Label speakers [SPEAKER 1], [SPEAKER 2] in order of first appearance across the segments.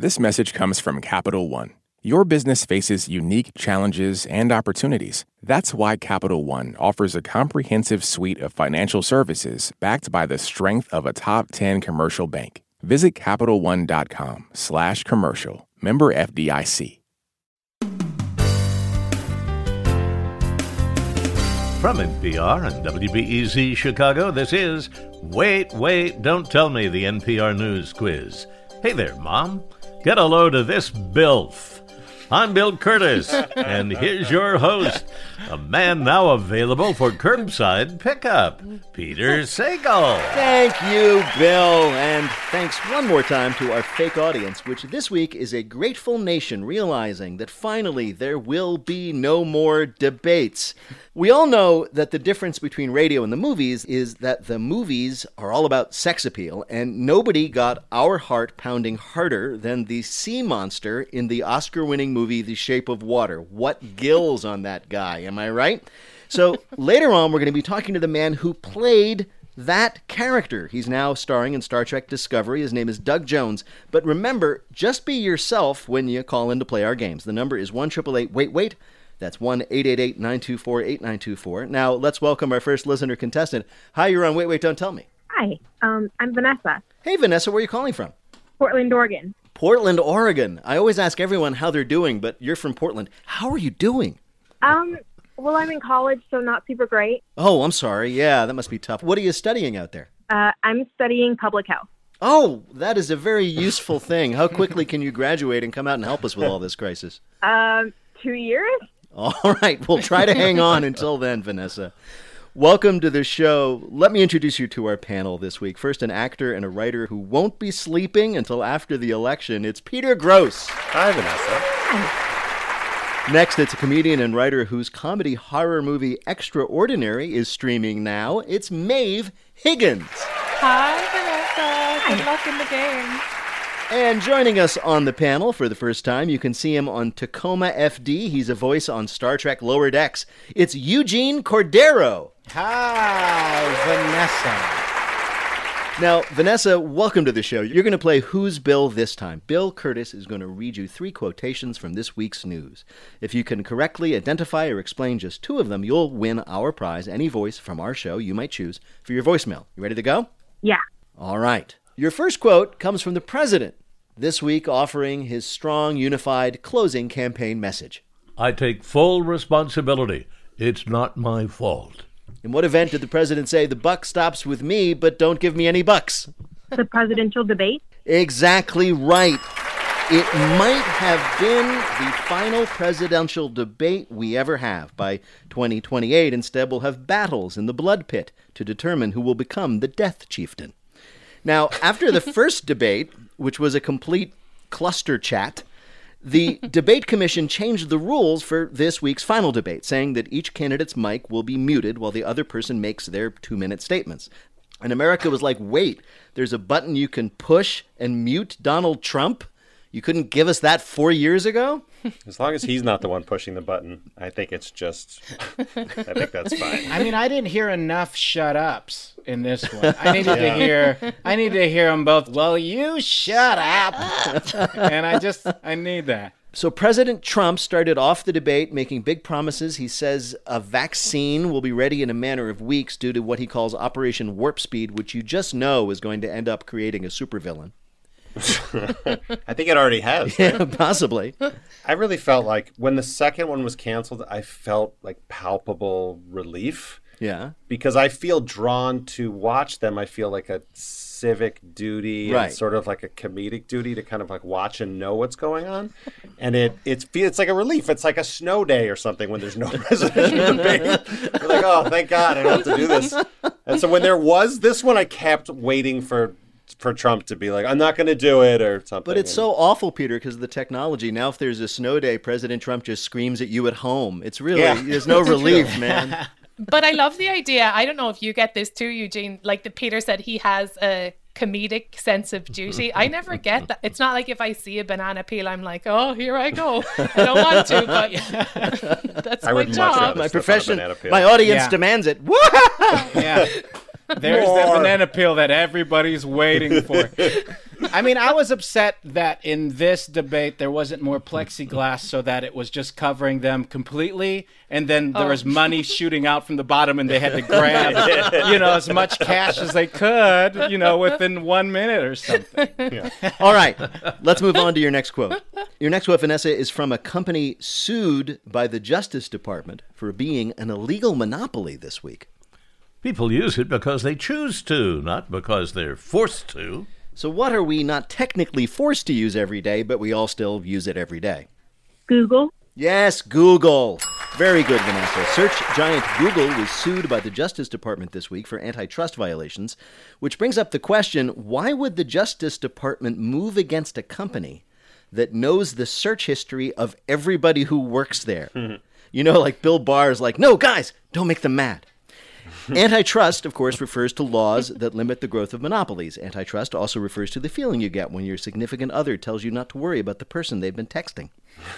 [SPEAKER 1] This message comes from Capital One. Your business faces unique challenges and opportunities. That's why Capital One offers a comprehensive suite of financial services backed by the strength of a top 10 commercial bank. Visit CapitalOne.com slash commercial. Member FDIC.
[SPEAKER 2] From NPR and WBEZ Chicago, this is Wait, Wait, Don't Tell Me, the NPR News Quiz. Hey there, Mom. Get a load of this bilf. I'm Bill Kurtis, and here's your host, a man now available for curbside pickup, Peter Sagal.
[SPEAKER 3] Thank you, Bill. And thanks one more time to our fake audience, which this week is a grateful nation realizing that finally there will be no more debates. We all know that the difference between radio and the movies is that the movies are all about sex appeal, and nobody got our heart pounding harder than the sea monster in the Oscar winning movie The Shape of Water. What gills on that guy, am I right? So later on, we're going to be talking to the man who played that character. He's now starring in Star Trek Discovery. His name is Doug Jones. But remember, just be yourself when you call in to play our games. The number is 1 888 Wait Wait. That's 1 888 924 8924. Now, let's welcome our first listener contestant. Hi, you're on Wait Wait Don't Tell Me.
[SPEAKER 4] Hi, um, I'm Vanessa,
[SPEAKER 3] Hey, Vanessa, where are you calling from?
[SPEAKER 4] Portland, Oregon.
[SPEAKER 3] Portland, Oregon. I always ask everyone how they're doing, but you're from Portland. How are you doing?
[SPEAKER 4] Um, well, I'm in college, so not super great.
[SPEAKER 3] Oh, I'm sorry. Yeah, that must be tough. What are you studying out there?
[SPEAKER 4] Uh, I'm studying public health.
[SPEAKER 3] Oh, that is a very useful thing. How quickly can you graduate and come out and help us with all this crisis?
[SPEAKER 4] Um, two years.
[SPEAKER 3] All right, we'll try to hang on until then, Vanessa. Welcome to the show. Let me introduce you to our panel this week. First, an actor and a writer who won't be sleeping until after the election. It's Peter Grosz.
[SPEAKER 5] Hi, Vanessa.
[SPEAKER 3] Next, it's a comedian and writer whose comedy horror movie Extraordinary is streaming now. It's Maeve Higgins.
[SPEAKER 6] Hi, Vanessa. Good luck in the game.
[SPEAKER 3] And joining us on the panel for the first time, you can see him on Tacoma FD. He's a voice on Star Trek Lower Decks. It's Eugene Cordero.
[SPEAKER 7] Hi, Vanessa.
[SPEAKER 3] Now, Vanessa, welcome to the show. You're going to play Who's Bill this time. Bill Kurtis is going to read you three quotations from this week's news. If you can correctly identify or explain just two of them, you'll win our prize, any voice from our show you might choose for your voicemail. You ready to go?
[SPEAKER 4] Yeah.
[SPEAKER 3] All right. Your first quote comes from the president, this week offering his strong, unified closing campaign message.
[SPEAKER 2] I take full responsibility. It's not my fault.
[SPEAKER 3] In what event did the president say, the buck stops with me, but don't give me any bucks?
[SPEAKER 4] The presidential debate.
[SPEAKER 3] Exactly right. It might have been the final presidential debate we ever have. By 2028, instead, we'll have battles in the blood pit to determine who will become the death chieftain. Now, after the first debate, which was a complete cluster chat, the debate commission changed the rules for this week's final debate, saying that each candidate's mic will be muted while the other person makes their two minute statements. And America was like, wait, there's a button you can push and mute Donald Trump? You couldn't give us that four years ago?
[SPEAKER 5] As long as he's not the one pushing the button, I think it's just. I think that's fine.
[SPEAKER 7] I mean, I didn't hear enough shut ups in this one. I needed to hear. I need to hear them both. Well, you shut up, and I just I need that.
[SPEAKER 3] So, President Trump started off the debate making big promises. He says a vaccine will be ready in a matter of weeks due to what he calls Operation Warp Speed, which you just know is going to end up creating a supervillain.
[SPEAKER 5] I think it already has.
[SPEAKER 3] Yeah, possibly.
[SPEAKER 5] I really felt like when the second one was canceled, I felt like palpable relief
[SPEAKER 3] Yeah.
[SPEAKER 5] because I feel drawn to watch them. I feel like a civic duty
[SPEAKER 3] Right.
[SPEAKER 5] and sort of like a comedic duty to kind of like watch and know what's going on. And it it's it's like a relief. It's like a snow day or something when there's no presidential debate. You're like, oh, thank God, I don't have to do this. And so when there was this one, I kept waiting for for Trump to be like, I'm not going to do it or something.
[SPEAKER 3] But it's
[SPEAKER 5] And-
[SPEAKER 3] so awful, Peter, because of the technology. Now, if there's a snow day, President Trump just screams at you at home. It's really,
[SPEAKER 5] Yeah.
[SPEAKER 3] there's no relief, man.
[SPEAKER 6] But I love the idea. I don't know if you get this too, Eugene. Like the Peter said, he has a comedic sense of duty. I never get that. It's not like if I see a banana peel, I'm like, oh, here I go. I don't want to, but that's
[SPEAKER 5] I
[SPEAKER 6] my job.
[SPEAKER 3] My
[SPEAKER 5] step on a
[SPEAKER 3] profession, my audience
[SPEAKER 7] Yeah.
[SPEAKER 3] demands it.
[SPEAKER 7] Yeah. There's the banana peel that everybody's waiting for. I mean, I was upset that in this debate there wasn't more plexiglass so that it was just covering them completely, and then there oh. was money shooting out from the bottom, and they had to grab, you know, as much cash as they could, you know, within one minute or something.
[SPEAKER 3] All right, let's move on to your next quote. Your next quote, Vanessa, is from a company sued by the Justice Department for being an illegal monopoly this week.
[SPEAKER 2] People use it because they choose to, not because they're forced to.
[SPEAKER 3] So, what are we not technically forced to use every day, but we all still use it every day?
[SPEAKER 4] Google.
[SPEAKER 3] Yes, Google. Very good, Vanessa. Search giant Google was sued by the Justice Department this week for antitrust violations, which brings up the question why would the Justice Department move against a company that knows the search history of everybody who works there? You know, like Bill Barr is like, no, guys, don't make them mad. Antitrust, of course, refers to laws that limit the growth of monopolies. Antitrust also refers to the feeling you get when your significant other tells you not to worry about the person they've been texting.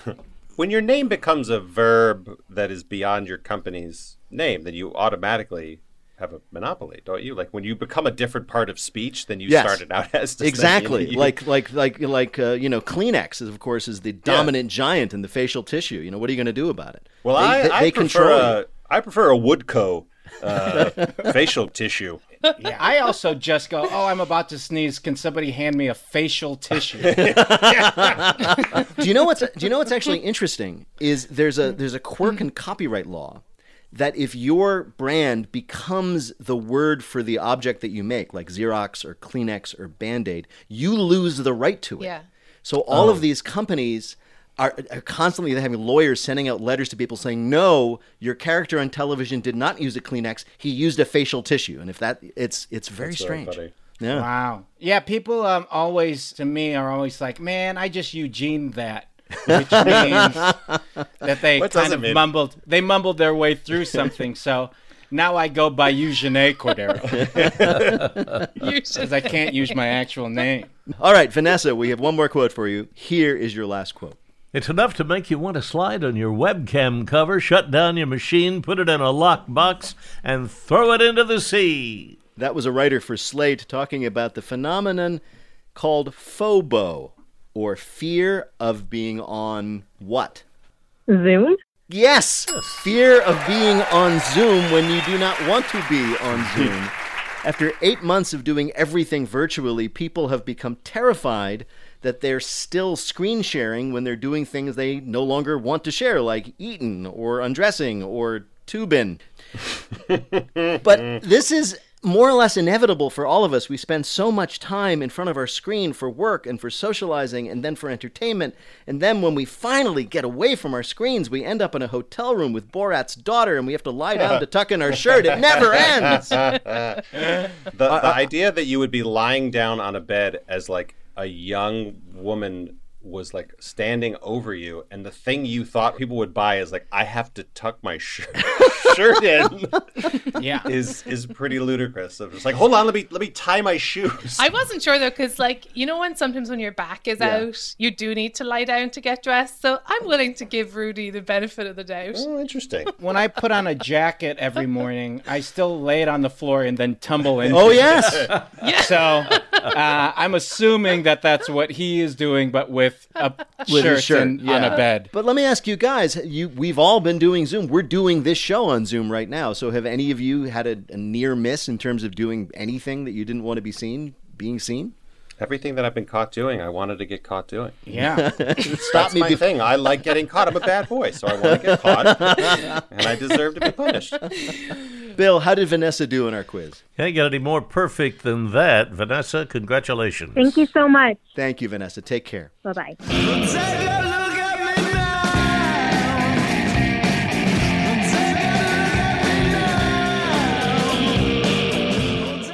[SPEAKER 5] When your name becomes a verb that is beyond your company's name, then you automatically have a monopoly, don't you? Like when you become a different part of speech than you
[SPEAKER 3] Yes.
[SPEAKER 5] started out as. does that mean
[SPEAKER 3] Exactly.
[SPEAKER 5] you-
[SPEAKER 3] Like like like like uh, you know, Kleenex is of course is the dominant giant in the facial tissue. You know, what are you going to do about it?
[SPEAKER 5] Well,
[SPEAKER 3] they,
[SPEAKER 5] I,
[SPEAKER 3] they,
[SPEAKER 5] I
[SPEAKER 3] they
[SPEAKER 5] prefer
[SPEAKER 3] control
[SPEAKER 5] a. I prefer a Woodco uh, facial tissue.
[SPEAKER 7] Yeah, I also just go, oh, I'm about to sneeze. Can somebody hand me a facial tissue?
[SPEAKER 3] Do you know what's do you know what's actually interesting is there's a there's a quirk in copyright law that if your brand becomes the word for the object that you make, like Xerox or Kleenex or Band-Aid, you lose the right to it.
[SPEAKER 6] Yeah.
[SPEAKER 3] So all of these companies are, are constantly having lawyers sending out letters to people saying, "No, your character on television did not use a Kleenex. He used a facial tissue." And if that, it's it's very
[SPEAKER 5] That's
[SPEAKER 3] strange.
[SPEAKER 5] funny.
[SPEAKER 3] Yeah.
[SPEAKER 7] Wow. Yeah, people um, always, to me, are always like, man, I just Eugene that. Which means that they
[SPEAKER 5] What
[SPEAKER 7] kind of
[SPEAKER 5] mean?
[SPEAKER 7] mumbled, they mumbled their way through something. So now I go by Eugene Cordero because I can't use my actual name.
[SPEAKER 3] All right, Vanessa, we have one more quote for you. Here is your last quote.
[SPEAKER 2] It's enough to make you want to slide on your webcam cover, shut down your machine, put it in a lockbox, and throw it into the sea.
[SPEAKER 3] That was a writer for Slate talking about the phenomenon called FOBO, or fear of being on what?
[SPEAKER 4] Zoom.
[SPEAKER 3] Yes, fear of being on Zoom when you do not want to be on Zoom. After eight months of doing everything virtually, people have become terrified that they're still screen sharing when they're doing things they no longer want to share, like eating or undressing or tubing. but this is more or less inevitable for all of us. We spend so much time in front of our screen for work and for socializing and then for entertainment. And then when we finally get away from our screens, we end up in a hotel room with Borat's daughter and we have to lie down to tuck in our shirt. It never ends.
[SPEAKER 5] The, the uh, uh, idea that you would be lying down on a bed as like a young woman was like standing over you, and the thing you thought people would buy is like, I have to tuck my shirt, shirt in,
[SPEAKER 7] Yeah.
[SPEAKER 5] is is pretty ludicrous. Of just like, hold on, let me let me tie my shoes.
[SPEAKER 6] I wasn't sure though, because like you know when sometimes when your back is
[SPEAKER 3] Yeah.
[SPEAKER 6] out, you do need to lie down to get dressed. So I'm willing to give Rudy the benefit of the doubt.
[SPEAKER 5] oh, interesting.
[SPEAKER 7] When I put on a jacket every morning, I still lay it on the floor and then tumble in
[SPEAKER 3] Oh,
[SPEAKER 7] it.
[SPEAKER 3] yes.
[SPEAKER 7] So uh, I'm assuming that that's what he is doing, but with a
[SPEAKER 3] With
[SPEAKER 7] shirt,
[SPEAKER 3] shirt
[SPEAKER 7] and on a bed.
[SPEAKER 3] But let me ask you guys, you we've all been doing Zoom. We're doing this show on Zoom right now. So have any of you had a, a near miss in terms of doing anything that you didn't want to be seen being seen?
[SPEAKER 5] Everything that I've been caught doing, I wanted to get caught doing.
[SPEAKER 7] Yeah.
[SPEAKER 3] Stop
[SPEAKER 5] That's
[SPEAKER 3] me
[SPEAKER 5] my
[SPEAKER 3] bef-
[SPEAKER 5] thing. I like getting caught. I'm a bad boy, so I want to get caught, and I deserve to be punished.
[SPEAKER 3] Bill, how did Vanessa do in our quiz?
[SPEAKER 2] Can't get any more perfect than that. Vanessa, congratulations.
[SPEAKER 4] Thank you so much.
[SPEAKER 3] Thank you, Vanessa. Take care.
[SPEAKER 4] Bye bye.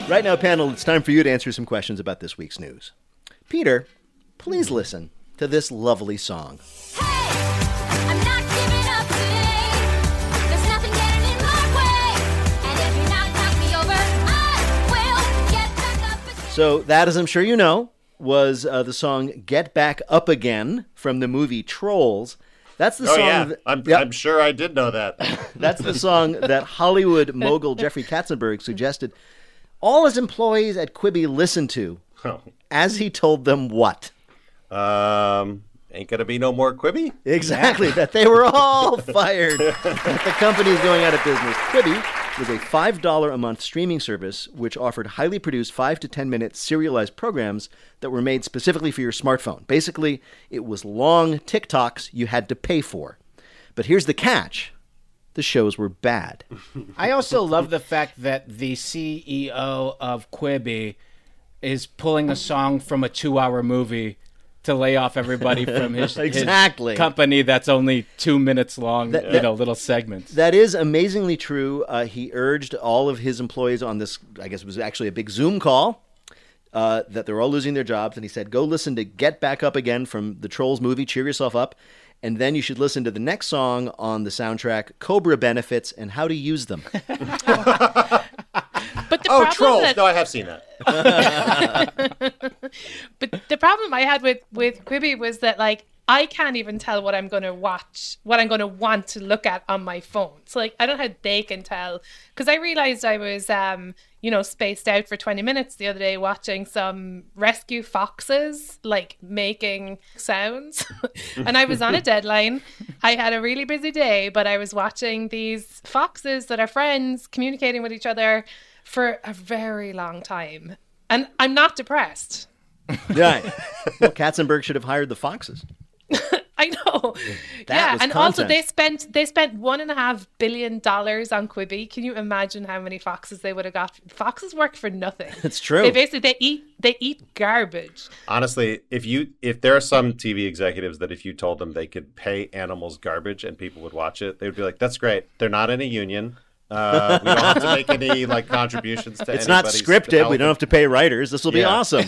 [SPEAKER 3] Right now, panel, it's time for you to answer some questions about this week's news. Peter, please listen to this lovely song.
[SPEAKER 8] I'm not giving up today. There's nothing getting in my way. And if you knock, knock me over, I will get back up again.
[SPEAKER 3] So, that, as I'm sure you know, was uh, the song Get Back Up Again from the movie Trolls. That's the
[SPEAKER 5] Oh
[SPEAKER 3] song.
[SPEAKER 5] yeah,
[SPEAKER 3] that-
[SPEAKER 5] I'm,
[SPEAKER 3] Yep.
[SPEAKER 5] I'm sure I did know that.
[SPEAKER 3] That's the song that Hollywood mogul Jeffrey Katzenberg suggested all his employees at Quibi listened to As he told them what?
[SPEAKER 5] Um, ain't gonna be no more Quibi.
[SPEAKER 3] Exactly, that they were all fired. that the company is going out of business. Quibi was a $5 a month streaming service which offered highly produced 5 to 10 minute serialized programs that were made specifically for your smartphone. Basically, it was long TikToks you had to pay for. But here's the catch the shows were bad.
[SPEAKER 7] I also love the fact that the CEO of Quibi is pulling a song from a two-hour movie to lay off everybody from his, his
[SPEAKER 3] Exactly.
[SPEAKER 7] company that's only two minutes long,
[SPEAKER 3] That-
[SPEAKER 7] you know, little segments.
[SPEAKER 3] That is amazingly true. Uh, he urged all of his employees on this, I guess it was actually a big Zoom call, uh, that they're all losing their jobs. And he said, go listen to Get Back Up Again from the Trolls movie, Cheer Yourself Up. And then you should listen to the next song on the soundtrack, Cobra Benefits and How to Use Them.
[SPEAKER 6] But the
[SPEAKER 5] Oh,
[SPEAKER 6] problem
[SPEAKER 5] trolls!
[SPEAKER 6] that-
[SPEAKER 5] No, I have seen that.
[SPEAKER 6] But the problem I had with with Quibi was that like I can't even tell what I'm going to watch, what I'm going to want to look at on my phone. So like I don't know how they can tell because I realized I was um you know spaced out for 20 minutes the other day watching some rescue foxes like making sounds and I was on a deadline. I had a really busy day, but I was watching these foxes that are friends communicating with each other for a very long time. And I'm not depressed.
[SPEAKER 3] Yeah. Well, Katzenberg should have hired the Foxes.
[SPEAKER 6] I know.
[SPEAKER 3] That
[SPEAKER 6] yeah,
[SPEAKER 3] was
[SPEAKER 6] and also they spent they spent one and a half billion dollars on Quibi. Can you imagine how many foxes they would have got? Foxes work for nothing.
[SPEAKER 3] It's true.
[SPEAKER 6] They basically they eat they eat garbage.
[SPEAKER 5] Honestly, if you if there are some TV executives that if you told them they could pay animals garbage and people would watch it, they would be like, "That's great. They're not in a union. Uh, we don't have to make any like contributions to
[SPEAKER 3] It's not scripted. We don't have to pay writers. This will be awesome.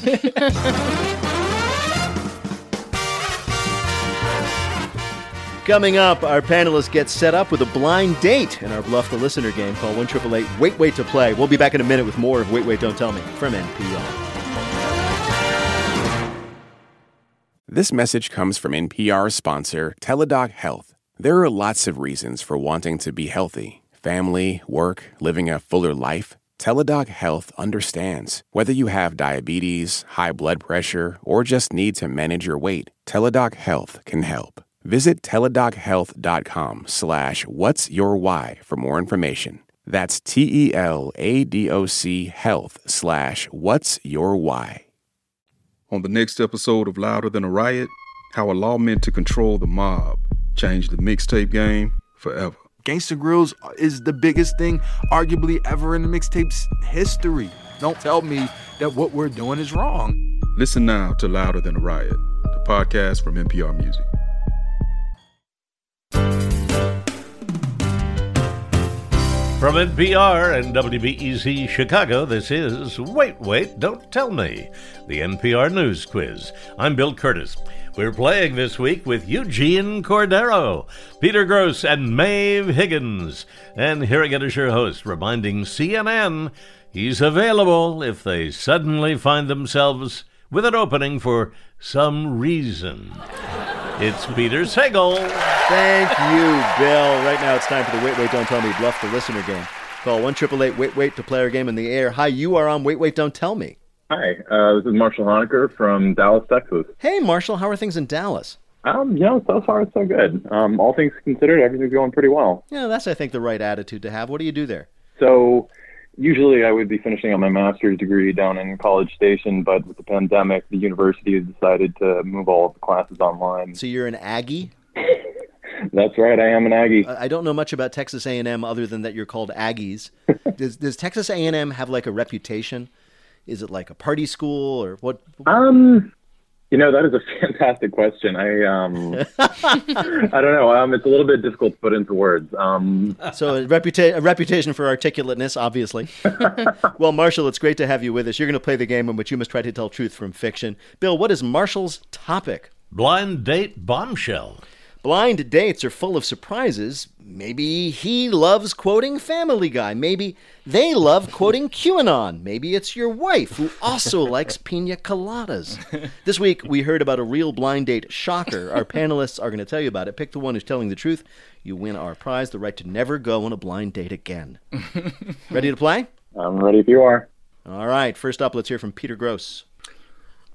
[SPEAKER 3] Coming up, our panelists get set up with a blind date in our Bluff the Listener game called 1 Wait Wait to Play. We'll be back in a minute with more of Wait Wait Don't Tell Me from NPR.
[SPEAKER 1] This message comes from NPR sponsor Teladoc Health. There are lots of reasons for wanting to be healthy family, work, living a fuller life. Teladoc Health understands. Whether you have diabetes, high blood pressure, or just need to manage your weight, Teladoc Health can help. Visit teladochealth.com slash what's your why for more information. That's T-E-L-A-D-O-C health slash what's your why.
[SPEAKER 9] On the next episode of Louder Than a Riot, how a law meant to control the mob changed the mixtape game forever.
[SPEAKER 10] Gangsta Grillz is the biggest thing, arguably ever in the mixtape's history. Don't tell me that what we're doing is wrong.
[SPEAKER 9] Listen now to Louder Than a Riot, the podcast from NPR Music.
[SPEAKER 2] From NPR and WBEZ Chicago, this is Wait, Wait, Don't Tell Me, the NPR News Quiz. I'm Bill Kurtis. We're playing this week with Eugene Cordero, Peter Grosz, and Maeve Higgins. And here again is your host, reminding CNN he's available if they suddenly find themselves with an opening for some reason. It's Peter Sagal.
[SPEAKER 3] Thank you, Bill. Right now it's time for the Wait Wait Don't Tell Me Bluff the Listener game. Call 1 888 Wait Wait to play our game in the air. Hi, you are on Wait Wait Don't Tell Me.
[SPEAKER 11] Hi, uh, this is Marshall Honecker from Dallas, Texas.
[SPEAKER 3] Hey, Marshall, how are things in Dallas?
[SPEAKER 11] Um, you know, so far so good. Um, all things considered, everything's going pretty well.
[SPEAKER 3] Yeah, that's, I think, the right attitude to have. What do you do there?
[SPEAKER 11] So, usually I would be finishing up my master's degree down in College Station, but with the pandemic, the university has decided to move all of the classes online.
[SPEAKER 3] So you're an Aggie?
[SPEAKER 11] That's right, I am an Aggie.
[SPEAKER 3] I don't know much about Texas A&M other than that you're called Aggies. does, does Texas A&M have like a reputation? Is it like a party school or what?
[SPEAKER 11] Um, you know, that is a fantastic question. I um, I don't know. Um, it's a little bit difficult to put into words. Um,
[SPEAKER 3] So a, reputa- a reputation for articulateness, obviously. well, Marshall, it's great to have you with us. You're going to play the game in which you must try to tell truth from fiction. Bill, what is Marshall's topic?
[SPEAKER 2] Blind date bombshell.
[SPEAKER 3] Blind dates are full of surprises. Maybe he loves quoting Family Guy. Maybe they love quoting QAnon. Maybe it's your wife who also likes pina coladas. This week, we heard about a real blind date shocker. Our panelists are going to tell you about it. Pick the one who's telling the truth. You win our prize, the right to never go on a blind date again. Ready to play?
[SPEAKER 11] I'm ready if you are.
[SPEAKER 3] All right. First up, let's hear from Peter Grosz.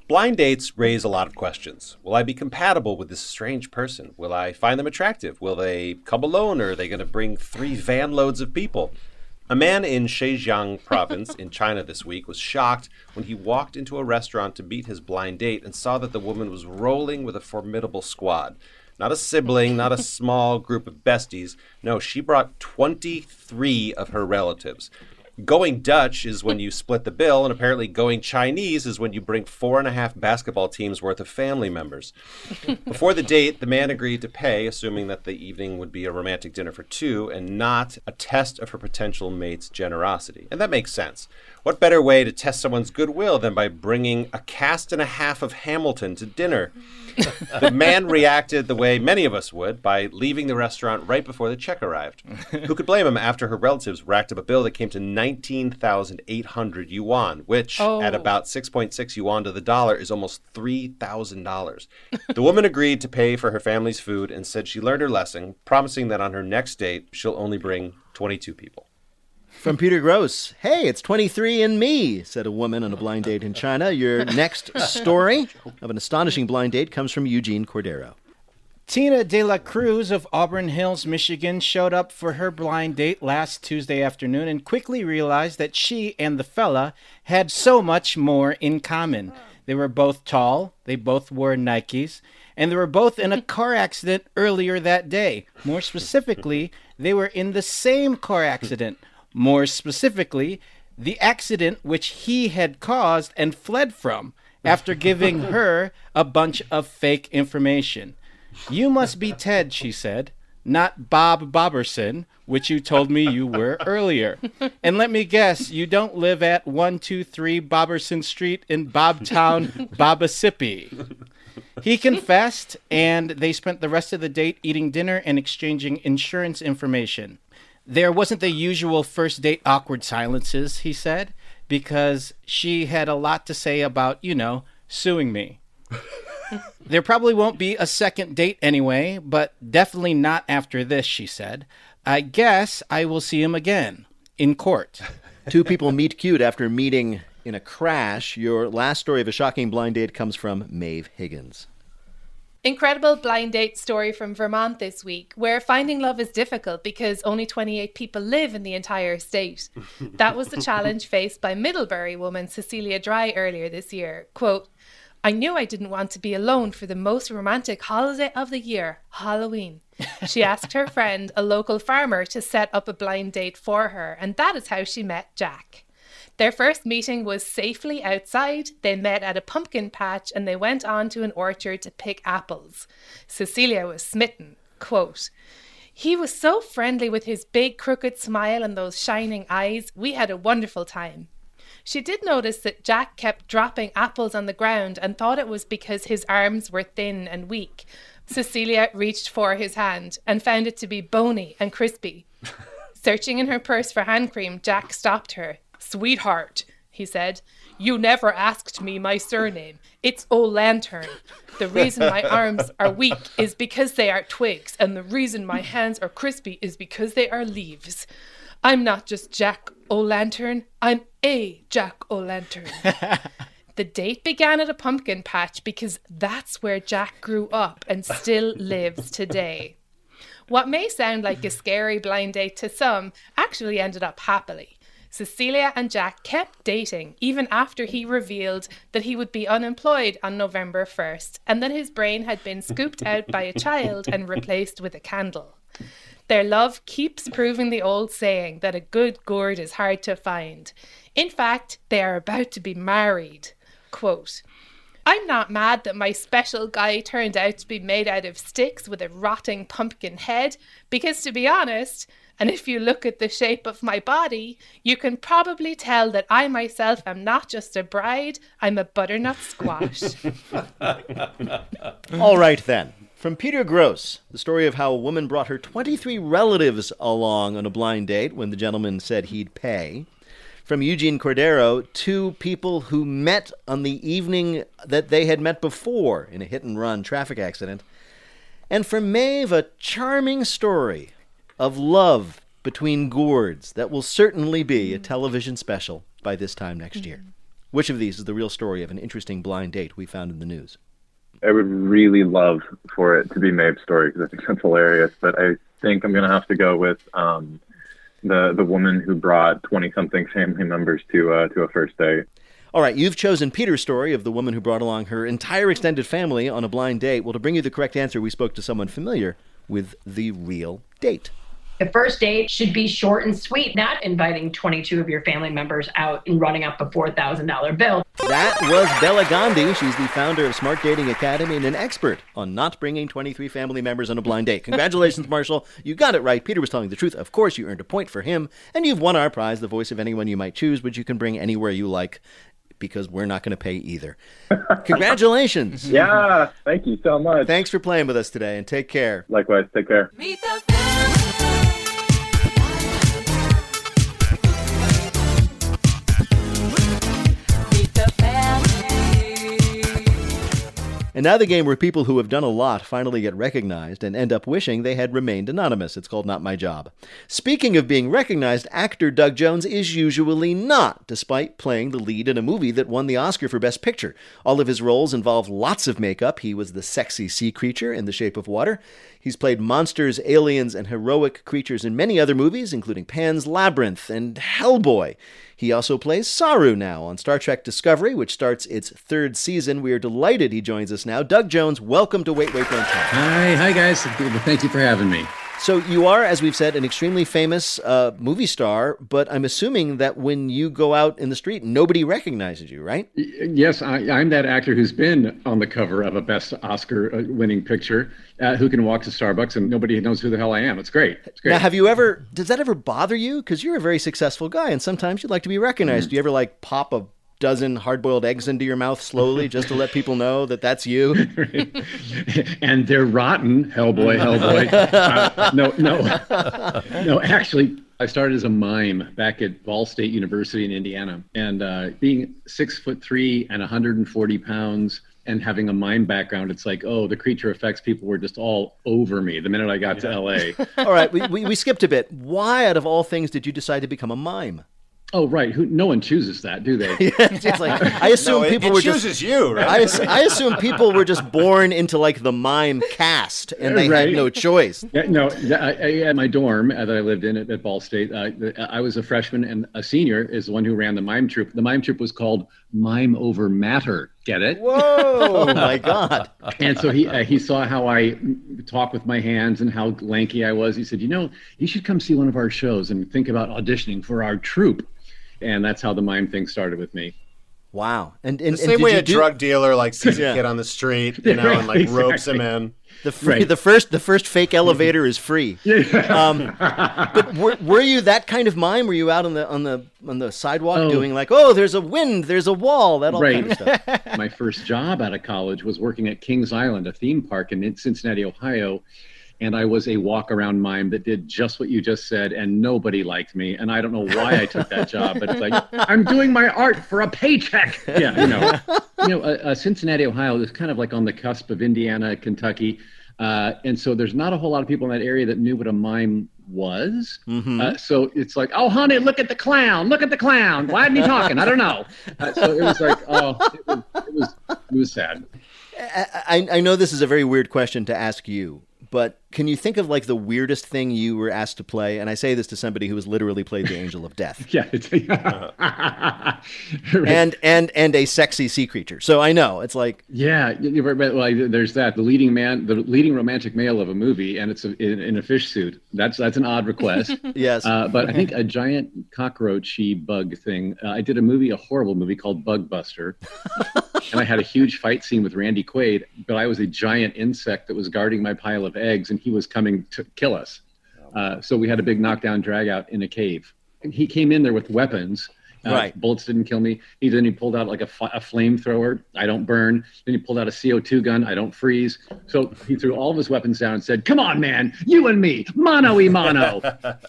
[SPEAKER 5] Blind dates raise a lot of questions. Will I be compatible with this strange person? Will I find them attractive? Will they come alone or are they going to bring three van loads of people? A man in Zhejiang province in China this week was shocked when he walked into a restaurant to meet his blind date and saw that the woman was rolling with a formidable squad. Not a sibling, not a small group of besties. No, she brought 23 of her relatives. Going Dutch is when you split the bill, and apparently going Chinese is when you bring four and a half basketball teams worth of family members. Before the date, the man agreed to pay, assuming that the evening would be a romantic dinner for two and not a test of her potential mate's generosity. And that makes sense. What better way to test someone's goodwill than by bringing a cast and a half of Hamilton to dinner? the man reacted the way many of us would by leaving the restaurant right before the check arrived. Who could blame him after her relatives racked up a bill that came to 19,800 yuan, which
[SPEAKER 6] Oh.
[SPEAKER 5] at about 6.6 yuan to the dollar is almost $3,000. The woman agreed to pay for her family's food and said she learned her lesson, promising that on her next date, she'll only bring 22 people.
[SPEAKER 3] From Peter Grosz, hey, it's 23 and me, said a woman on a blind date in China. Your next story of an astonishing blind date comes from Eugene Cordero.
[SPEAKER 7] Tina De La Cruz of Auburn Hills, Michigan, showed up for her blind date last Tuesday afternoon and quickly realized that she and the fella had so much more in common. They were both tall, they both wore Nikes, and they were both in a car accident earlier that day. More specifically, they were in the same car accident. More specifically, the accident which he had caused and fled from after giving her a bunch of fake information. You must be Ted, she said, not Bob Boberson, which you told me you were earlier. And let me guess, you don't live at 123 Boberson Street in Bobtown, Babasippi. He confessed, and they spent the rest of the date eating dinner and exchanging insurance information. There wasn't the usual first date awkward silences, he said, because she had a lot to say about, you know, suing me. There probably won't be a second date anyway, but definitely not after this, she said. I guess I will see him again in court.
[SPEAKER 3] Two people meet cute after meeting in a crash. Your last story of a shocking blind date comes from Maeve Higgins.
[SPEAKER 6] Incredible blind date story from Vermont this week, where finding love is difficult because only 28 people live in the entire state. That was the challenge faced by Middlebury woman Cecilia Dry earlier this year. Quote, I knew I didn't want to be alone for the most romantic holiday of the year, Halloween. She asked her friend, a local farmer, to set up a blind date for her, and that is how she met Jack. Their first meeting was safely outside. They met at a pumpkin patch and they went on to an orchard to pick apples. Cecilia was smitten. Quote, he was so friendly with his big crooked smile and those shining eyes. We had a wonderful time. She did notice that Jack kept dropping apples on the ground and thought it was because his arms were thin and weak. Cecilia reached for his hand and found it to be bony and crispy. Searching in her purse for hand cream, Jack stopped her. Sweetheart, he said, you never asked me my surname. It's O'Lantern. The reason my arms are weak is because they are twigs, and the reason my hands are crispy is because they are leaves. I'm not just Jack O'Lantern, I'm a Jack O'Lantern. the date began at a pumpkin patch because that's where Jack grew up and still lives today. What may sound like a scary blind date to some actually ended up happily. Cecilia and Jack kept dating even after he revealed that he would be unemployed on November 1st and that his brain had been scooped out by a child and replaced with a candle. Their love keeps proving the old saying that a good gourd is hard to find. In fact, they are about to be married. Quote, I'm not mad that my special guy turned out to be made out of sticks with a rotting pumpkin head, because to be honest, and if you look at the shape of my body, you can probably tell that I myself am not just a bride, I'm a butternut squash.
[SPEAKER 3] All right, then. From Peter Grosz, the story of how a woman brought her 23 relatives along on a blind date when the gentleman said he'd pay. From Eugene Cordero, two people who met on the evening that they had met before in a hit and run traffic accident. And from Maeve, a charming story of love between gourds that will certainly be a television special by this time next year. Which of these is the real story of an interesting blind date we found in the news?
[SPEAKER 11] I would really love for it to be Maeve's story because I think that's hilarious. But I think I'm gonna have to go with um, the the woman who brought 20 something family members to uh, to a first date.
[SPEAKER 3] All right, you've chosen Peter's story of the woman who brought along her entire extended family on a blind date. Well, to bring you the correct answer, we spoke to someone familiar with the real date.
[SPEAKER 12] The first date should be short and sweet, not inviting 22 of your family members out and running up a $4,000 bill.
[SPEAKER 3] That was Bela Gandhi. She's the founder of Smart Dating Academy and an expert on not bringing 23 family members on a blind date. Congratulations, Marshall. You got it right. Peter was telling the truth. Of course, you earned a point for him. And you've won our prize, the voice of anyone you might choose, which you can bring anywhere you like because we're not going to pay either. Congratulations.
[SPEAKER 11] Yeah, thank you so much.
[SPEAKER 3] Thanks for playing with us today and take care.
[SPEAKER 11] Likewise, take care.
[SPEAKER 3] And now the game where people who have done a lot finally get recognized and end up wishing they had remained anonymous. It's called Not My Job. Speaking of being recognized, actor Doug Jones is usually not, despite playing the lead in a movie that won the Oscar for Best Picture. All of his roles involve lots of makeup. He was the sexy sea creature in The Shape of Water. He's played monsters, aliens, and heroic creatures in many other movies, including Pan's Labyrinth and Hellboy. He also plays Saru now on Star Trek Discovery, which starts its third season. We are delighted he joins us now. Doug Jones, welcome to Wait, Wait, Don't.
[SPEAKER 13] Hi, hi guys. Thank you for having me.
[SPEAKER 3] So you are, as we've said, an extremely famous uh, movie star, but I'm assuming that when you go out in the street, nobody recognizes you, right?
[SPEAKER 13] Yes, I, I'm that actor who's been on the cover of a Best Oscar-winning picture, uh, who can walk to Starbucks and nobody knows who the hell I am. It's great. It's great.
[SPEAKER 3] Now, have you ever? Does that ever bother you? Because you're a very successful guy, and sometimes you'd like to be recognized. Do you ever like pop a dozen hard-boiled eggs into your mouth slowly just to let people know that that's you?
[SPEAKER 13] and they're rotten. Hellboy, Hellboy. Uh, no, no, no. Actually, I started as a mime back at Ball State University in Indiana, and uh, being six foot three and 140 pounds. And having a mime background, it's like, oh, the creature effects people were just all over me the minute I got to LA.
[SPEAKER 3] all right, we, we, we skipped a bit. Why, out of all things, did you decide to become a mime?
[SPEAKER 13] Oh right, Who, no one chooses that, do they?
[SPEAKER 3] it's like I assume
[SPEAKER 5] No, it-
[SPEAKER 3] people
[SPEAKER 5] it
[SPEAKER 3] were
[SPEAKER 5] chooses
[SPEAKER 3] just
[SPEAKER 5] you, right?
[SPEAKER 3] I, I assume people were just born into like the mime cast, and they
[SPEAKER 13] Right.
[SPEAKER 3] had no choice.
[SPEAKER 13] Yeah, no, I, I, at my dorm uh, that I lived in at, at Ball State, uh, I was a freshman, and a senior is the one who ran the mime troupe. The mime troupe was called Mime Over Matter. Get it?
[SPEAKER 3] Whoa, my God!
[SPEAKER 13] And so he uh, he saw how I talk with my hands and how lanky I was. He said, "You know, you should come see one of our shows and think about auditioning for our troupe." And that's how the mime thing started with me.
[SPEAKER 3] Wow, and
[SPEAKER 5] The same
[SPEAKER 3] and
[SPEAKER 5] way a
[SPEAKER 3] do-
[SPEAKER 5] drug dealer like sees
[SPEAKER 3] Yeah.
[SPEAKER 5] a kid on the street, you know, and like ropes him in.
[SPEAKER 3] The fr-
[SPEAKER 13] Right.
[SPEAKER 3] the first the first fake elevator is free. Um, but were, were you that kind of mime? Were you out on the on the on the sidewalk
[SPEAKER 13] Oh.
[SPEAKER 3] doing like, oh, there's a wind, there's a wall, that all kind of stuff?
[SPEAKER 13] my first job out of college was working at Kings Island, a theme park in Cincinnati, Ohio. And I was a walk around mime that did just what you just said, and nobody liked me. And I don't know why I took that job, but it's like, I'm doing my art for a paycheck. Yeah, you know. you know, uh, uh, Cincinnati, Ohio is kind of like on the cusp of Indiana, Kentucky. Uh, and so there's not a whole lot of people in that area that knew what a mime was. Uh, so it's like, oh, honey, look at the clown. Look at the clown. Why isn't he talking? I don't know. Uh, so it was like, oh, it was, it was, it was sad.
[SPEAKER 3] I, I know this is a very weird question to ask you, but can you think of like the weirdest thing you were asked to play? And I say this to somebody who has literally played the Angel of Death.
[SPEAKER 13] Yeah. It's,
[SPEAKER 3] and and and a sexy sea creature. So I know it's like
[SPEAKER 13] Yeah, you're but, well, there's that. The leading man, the leading romantic male of a movie, and it's a, in, in a fish suit. That's that's an odd request.
[SPEAKER 3] yes,
[SPEAKER 13] uh, but I think a giant cockroachy bug thing. Uh, I did a movie, a horrible movie called Bug Buster, and I had a huge fight scene with Randy Quaid. But I was a giant insect that was guarding my pile of eggs, and he was coming to kill us. Uh, so we had a big knockdown drag out in a cave. And he came in there with weapons. Uh,
[SPEAKER 3] Right.
[SPEAKER 13] Bullets didn't kill me. He then he pulled out like a, a flamethrower. I don't burn. Then he pulled out a CO2 gun. I don't freeze. So he threw all of his weapons down and said, "Come on, man, you and me, mano y mano."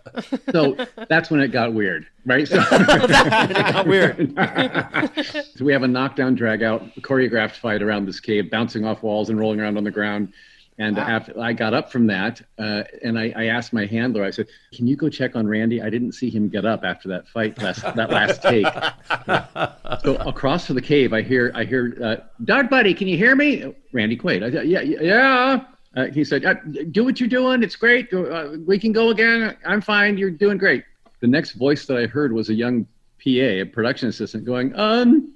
[SPEAKER 13] so that's when it got weird, right? So
[SPEAKER 3] it got weird.
[SPEAKER 13] so we have a knockdown, drag out, choreographed fight around this cave, bouncing off walls and rolling around on the ground. And after I got up from that, uh, and I, I asked my handler, I said, "Can you go check on Randy? I didn't see him get up after that fight last that last take." so across to the cave, I hear I hear, uh, "Dog buddy, can you hear me?" Randy Quaid. I said, "Yeah, yeah." yeah." Uh, he said, uh, "Do what you're doing. It's great. Uh, we can go again. I'm fine. You're doing great." The next voice that I heard was a young PA, a production assistant, going, "Um."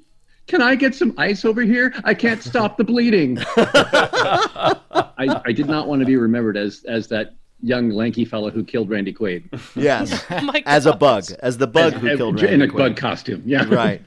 [SPEAKER 13] Can I get some ice over here? I can't stop the bleeding. I, I did not want to be remembered as as that young lanky fellow who killed Randy Quaid.
[SPEAKER 3] Yes,
[SPEAKER 6] Oh
[SPEAKER 3] as a bug, as the bug
[SPEAKER 13] As-
[SPEAKER 3] who
[SPEAKER 13] as-
[SPEAKER 3] killed Randy in
[SPEAKER 13] a
[SPEAKER 3] Quaid.
[SPEAKER 13] bug costume. Yeah,
[SPEAKER 3] right.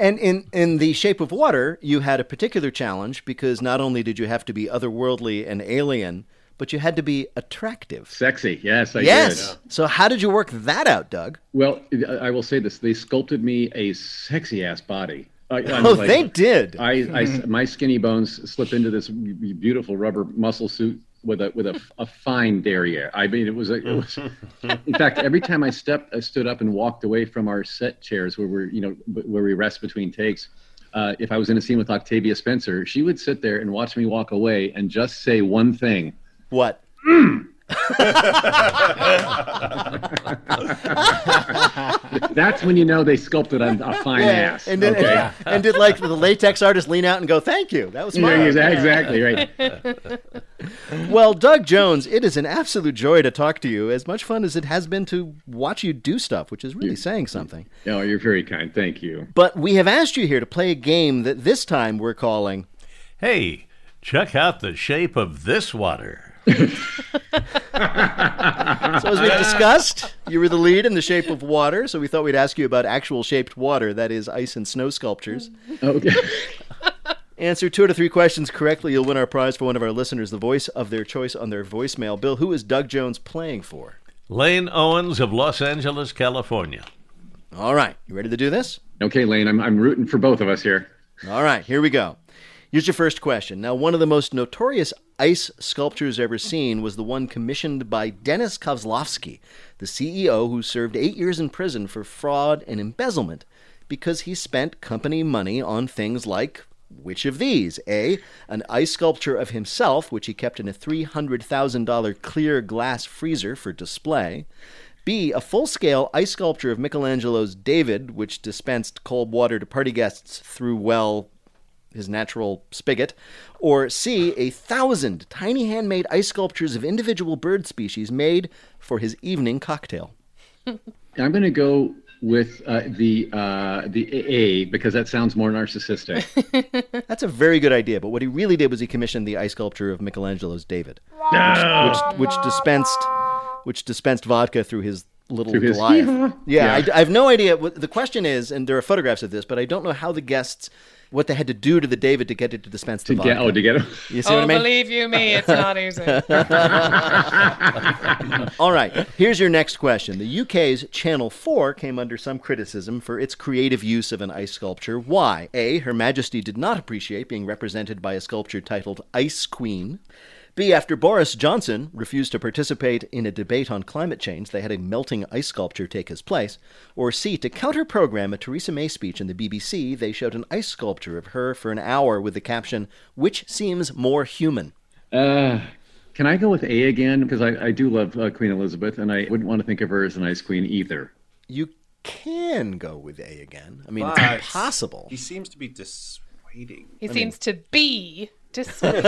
[SPEAKER 3] And in in the Shape of Water, you had a particular challenge because not only did you have to be otherworldly and alien, but you had to be attractive.
[SPEAKER 13] Sexy. Yes, I
[SPEAKER 3] yes.
[SPEAKER 13] did.
[SPEAKER 3] So how did you work that out, Doug?
[SPEAKER 13] Well, I will say this: they sculpted me a sexy ass body. I,
[SPEAKER 3] Oh,
[SPEAKER 13] like-
[SPEAKER 3] they did.
[SPEAKER 13] I, I, my skinny bones slip into this beautiful rubber muscle suit with a with a, a fine derriere. I mean, it was a, it was. In fact, every time I stepped, I stood up and walked away from our set chairs where we're you know where we rest between takes. Uh, if I was in a scene with Octavia Spencer, she would sit there and watch me walk away and just say one thing.
[SPEAKER 3] What?
[SPEAKER 13] That's when you know they sculpted a, a fine ass.
[SPEAKER 3] And did,
[SPEAKER 13] okay?
[SPEAKER 3] and did like the latex artist lean out and go, "Thank you, that was
[SPEAKER 13] Yeah,
[SPEAKER 3] smart."
[SPEAKER 13] exa- exactly right.
[SPEAKER 3] well, Doug Jones, it is an absolute joy to talk to you. As much fun as it has been to watch you do stuff, which is really saying something.
[SPEAKER 13] No, you're very kind. Thank you.
[SPEAKER 3] But we have asked you here to play a game that this time we're calling.
[SPEAKER 2] Hey, check out the shape of this water.
[SPEAKER 3] So as we ah. discussed, you were the lead in the shape of water, so we thought we'd ask you about actual shaped water, that is ice and snow sculptures.
[SPEAKER 13] Okay.
[SPEAKER 3] Answer two out of three questions correctly, you'll win our prize for one of our listeners, the voice of their choice on their voicemail. Bill, who is Doug Jones playing for?
[SPEAKER 2] Lane Owens of Los Angeles, California.
[SPEAKER 3] All right, you ready to do this?
[SPEAKER 13] Okay, Lane, I'm, I'm rooting for both of us here.
[SPEAKER 3] All right, here we go. Here's your first question. Now, one of the most notorious ice sculptures ever seen was the one commissioned by Dennis Kozlowski, the CEO who served eight years in prison for fraud and embezzlement because he spent company money on things like which of these? A. An ice sculpture of himself, which he kept in a $300,000 clear glass freezer for display. B. A full scale ice sculpture of Michelangelo's David, which dispensed cold water to party guests through, well, his natural spigot, or C, a thousand tiny handmade ice sculptures of individual bird species made for his evening cocktail.
[SPEAKER 13] I'm going to go with uh, the uh, the A because that sounds more narcissistic.
[SPEAKER 3] That's a very good idea, but what he really did was he commissioned the ice sculpture of Michelangelo's David,
[SPEAKER 13] No.
[SPEAKER 3] which, which, which dispensed which dispensed vodka through his little
[SPEAKER 13] Through his-
[SPEAKER 3] Goliath.
[SPEAKER 13] Yeah.
[SPEAKER 3] yeah, I, I have no idea. What, the question is, and there are photographs of this, but I don't know how the guests what they had to do to the David to get it to dispense the oh,
[SPEAKER 13] To get-
[SPEAKER 3] vodka.
[SPEAKER 13] oh, to get it-
[SPEAKER 3] You see
[SPEAKER 6] oh,
[SPEAKER 3] what I mean?
[SPEAKER 6] believe you me, it's not easy.
[SPEAKER 3] All right, here's your next question. The UK's Channel 4 came under some criticism for its creative use of an ice sculpture. Why? A. Her Majesty did not appreciate being represented by a sculpture titled Ice Queen. B. After Boris Johnson refused to participate in a debate on climate change, they had a melting ice sculpture take his place. Or C. To counter program a Theresa May speech in the BBC, they showed an ice sculpture of her for an hour with the caption, Which seems more human?
[SPEAKER 13] Uh, can I go with A again? Because I, I do love uh, Queen Elizabeth, and I wouldn't want to think of her as an ice queen either.
[SPEAKER 3] You can go with A again. I mean,
[SPEAKER 5] But
[SPEAKER 3] it's possible.
[SPEAKER 5] He seems to be dissuading.
[SPEAKER 6] He
[SPEAKER 5] I mean,
[SPEAKER 6] seems to be dissuading.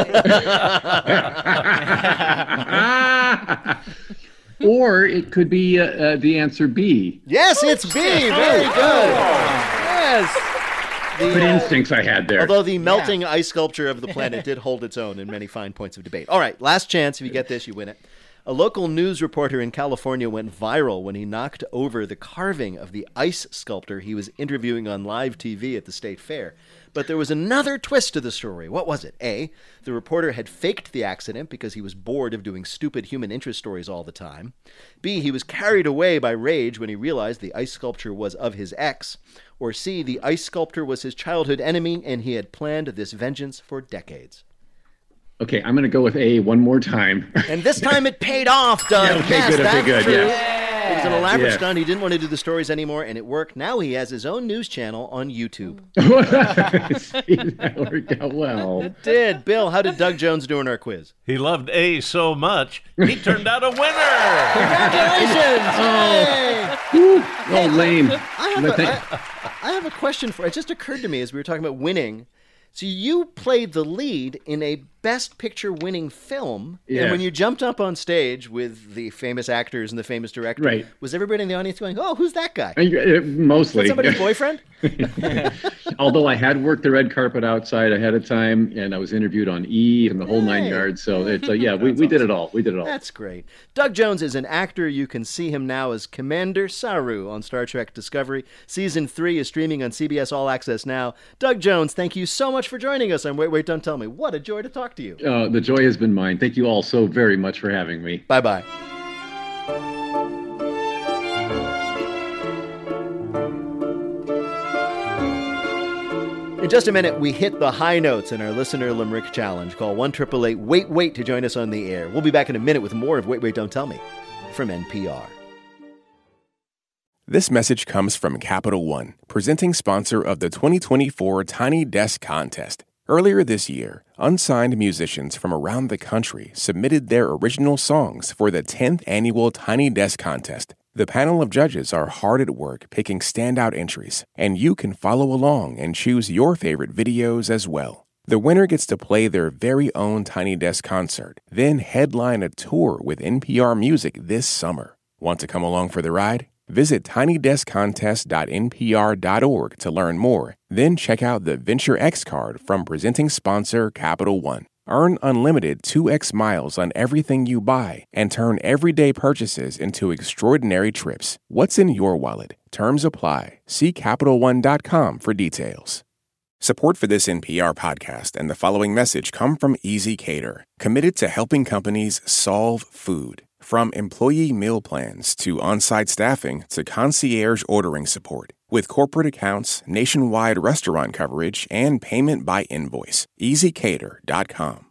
[SPEAKER 13] or it could be uh, uh, the answer B.
[SPEAKER 3] Yes, it's B. Very good. Yes. The,
[SPEAKER 13] Good
[SPEAKER 3] uh,
[SPEAKER 13] instincts I had there.
[SPEAKER 3] Although the melting ice sculpture of the planet did hold its own in many fine points of debate. All right, last chance. If you get this, you win it. A local news reporter in California went viral when he knocked over the carving of the ice sculptor he was interviewing on live TV at the state fair. But there was another twist to the story. What was it? A. The reporter had faked the accident because he was bored of doing stupid human interest stories all the time. B. He was carried away by rage when he realized the ice sculpture was of his ex. Or C. The ice sculptor was his childhood enemy and he had planned this vengeance for decades.
[SPEAKER 13] Okay, I'm going to go with A one more time.
[SPEAKER 3] And this time it paid off, Doug.
[SPEAKER 13] Yeah, okay,
[SPEAKER 3] yes,
[SPEAKER 13] good, okay,
[SPEAKER 3] that's
[SPEAKER 13] good,
[SPEAKER 3] true.
[SPEAKER 13] yeah.
[SPEAKER 3] It was an elaborate
[SPEAKER 13] Yeah.
[SPEAKER 3] stunt. He didn't want to do the stories anymore, and it worked. Now he has his own news channel on YouTube.
[SPEAKER 13] See, that worked out well.
[SPEAKER 3] It did. Bill, how did Doug Jones do in our quiz?
[SPEAKER 2] He loved A so much, he turned out a winner.
[SPEAKER 3] Congratulations!
[SPEAKER 13] Oh. oh, lame.
[SPEAKER 3] I have,
[SPEAKER 13] But
[SPEAKER 3] a,
[SPEAKER 13] thank-
[SPEAKER 3] I, I have a question for. It just occurred to me as we were talking about winning. So you played the lead in a Best Picture winning film,
[SPEAKER 13] Yeah.
[SPEAKER 3] and when you jumped up on stage with the famous actors and the famous director,
[SPEAKER 13] Right.
[SPEAKER 3] was everybody in the audience going, "Oh, who's that guy?"
[SPEAKER 13] Uh, Mostly.
[SPEAKER 3] Is somebody's boyfriend?
[SPEAKER 13] Although I had worked the red carpet outside ahead of time, and I was interviewed on E and the whole nine
[SPEAKER 3] Hey.
[SPEAKER 13] yards. So it's uh, yeah, we, we did it all. We did it all.
[SPEAKER 3] That's great. Doug Jones is an actor. You can see him now as Commander Saru on Star Trek Discovery. Season 3 is streaming on CBS All Access now. Doug Jones, thank you so much for joining us on Wait, Wait, Don't Tell Me. What a joy to talk to you.
[SPEAKER 13] Uh, the joy has been mine. Thank you all so very much for having me.
[SPEAKER 3] Bye bye. In just a minute, we hit the high notes in our listener limerick challenge. Call 1 Wait Wait to join us on the air. We'll be back in a minute with more of Wait Wait Don't Tell Me from NPR.
[SPEAKER 1] This message comes from Capital One, presenting sponsor of the 2024 Tiny Desk Contest. Earlier this year, unsigned musicians from around the country submitted their original songs for the 10th annual Tiny Desk Contest. The panel of judges are hard at work picking standout entries, and you can follow along and choose your favorite videos as well. The winner gets to play their very own Tiny Desk concert, then headline a tour with NPR Music this summer. Want to come along for the ride? Visit tinydeskcontest.npr.org to learn more. Then check out the Venture X card from presenting sponsor Capital One. Earn unlimited 2x miles on everything you buy and turn everyday purchases into extraordinary trips. What's in your wallet? Terms apply. See CapitalOne.com for details. Support for this NPR podcast and the following message come from ezCater, committed to helping companies solve food. From employee meal plans to on site staffing to concierge ordering support. With corporate accounts, nationwide restaurant coverage, and payment by invoice. ezCater.com.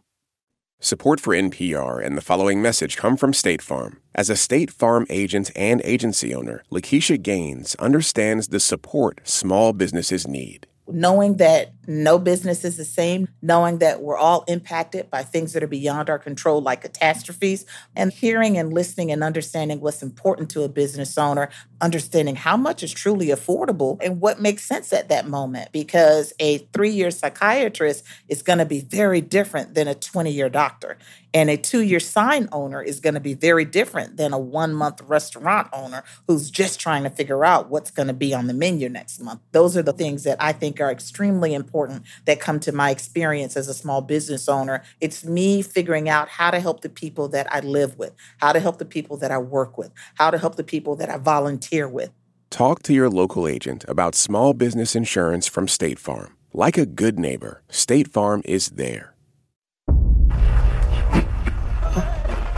[SPEAKER 1] Support for NPR and the following message come from State Farm. As a State Farm agent and agency owner, Lakeisha Gaines understands the support small businesses need.
[SPEAKER 14] knowing that no business is the same, knowing that we're all impacted by things that are beyond our control, like catastrophes, and hearing and listening and understanding what's important to a business owner, understanding how much is truly affordable and what makes sense at that moment. Because a three year psychiatrist is going to be very different than a 20 year doctor. And a two year sign owner is going to be very different than a one month restaurant owner who's just trying to figure out what's going to be on the menu next month. Those are the things that I think are extremely important that come to my experience as a small business owner. It's me figuring out how to help the people that I live with, how to help the people that I work with, how to help the people that I volunteer with.
[SPEAKER 1] Talk to your local agent about small business insurance from State Farm. Like a good neighbor, State Farm is there.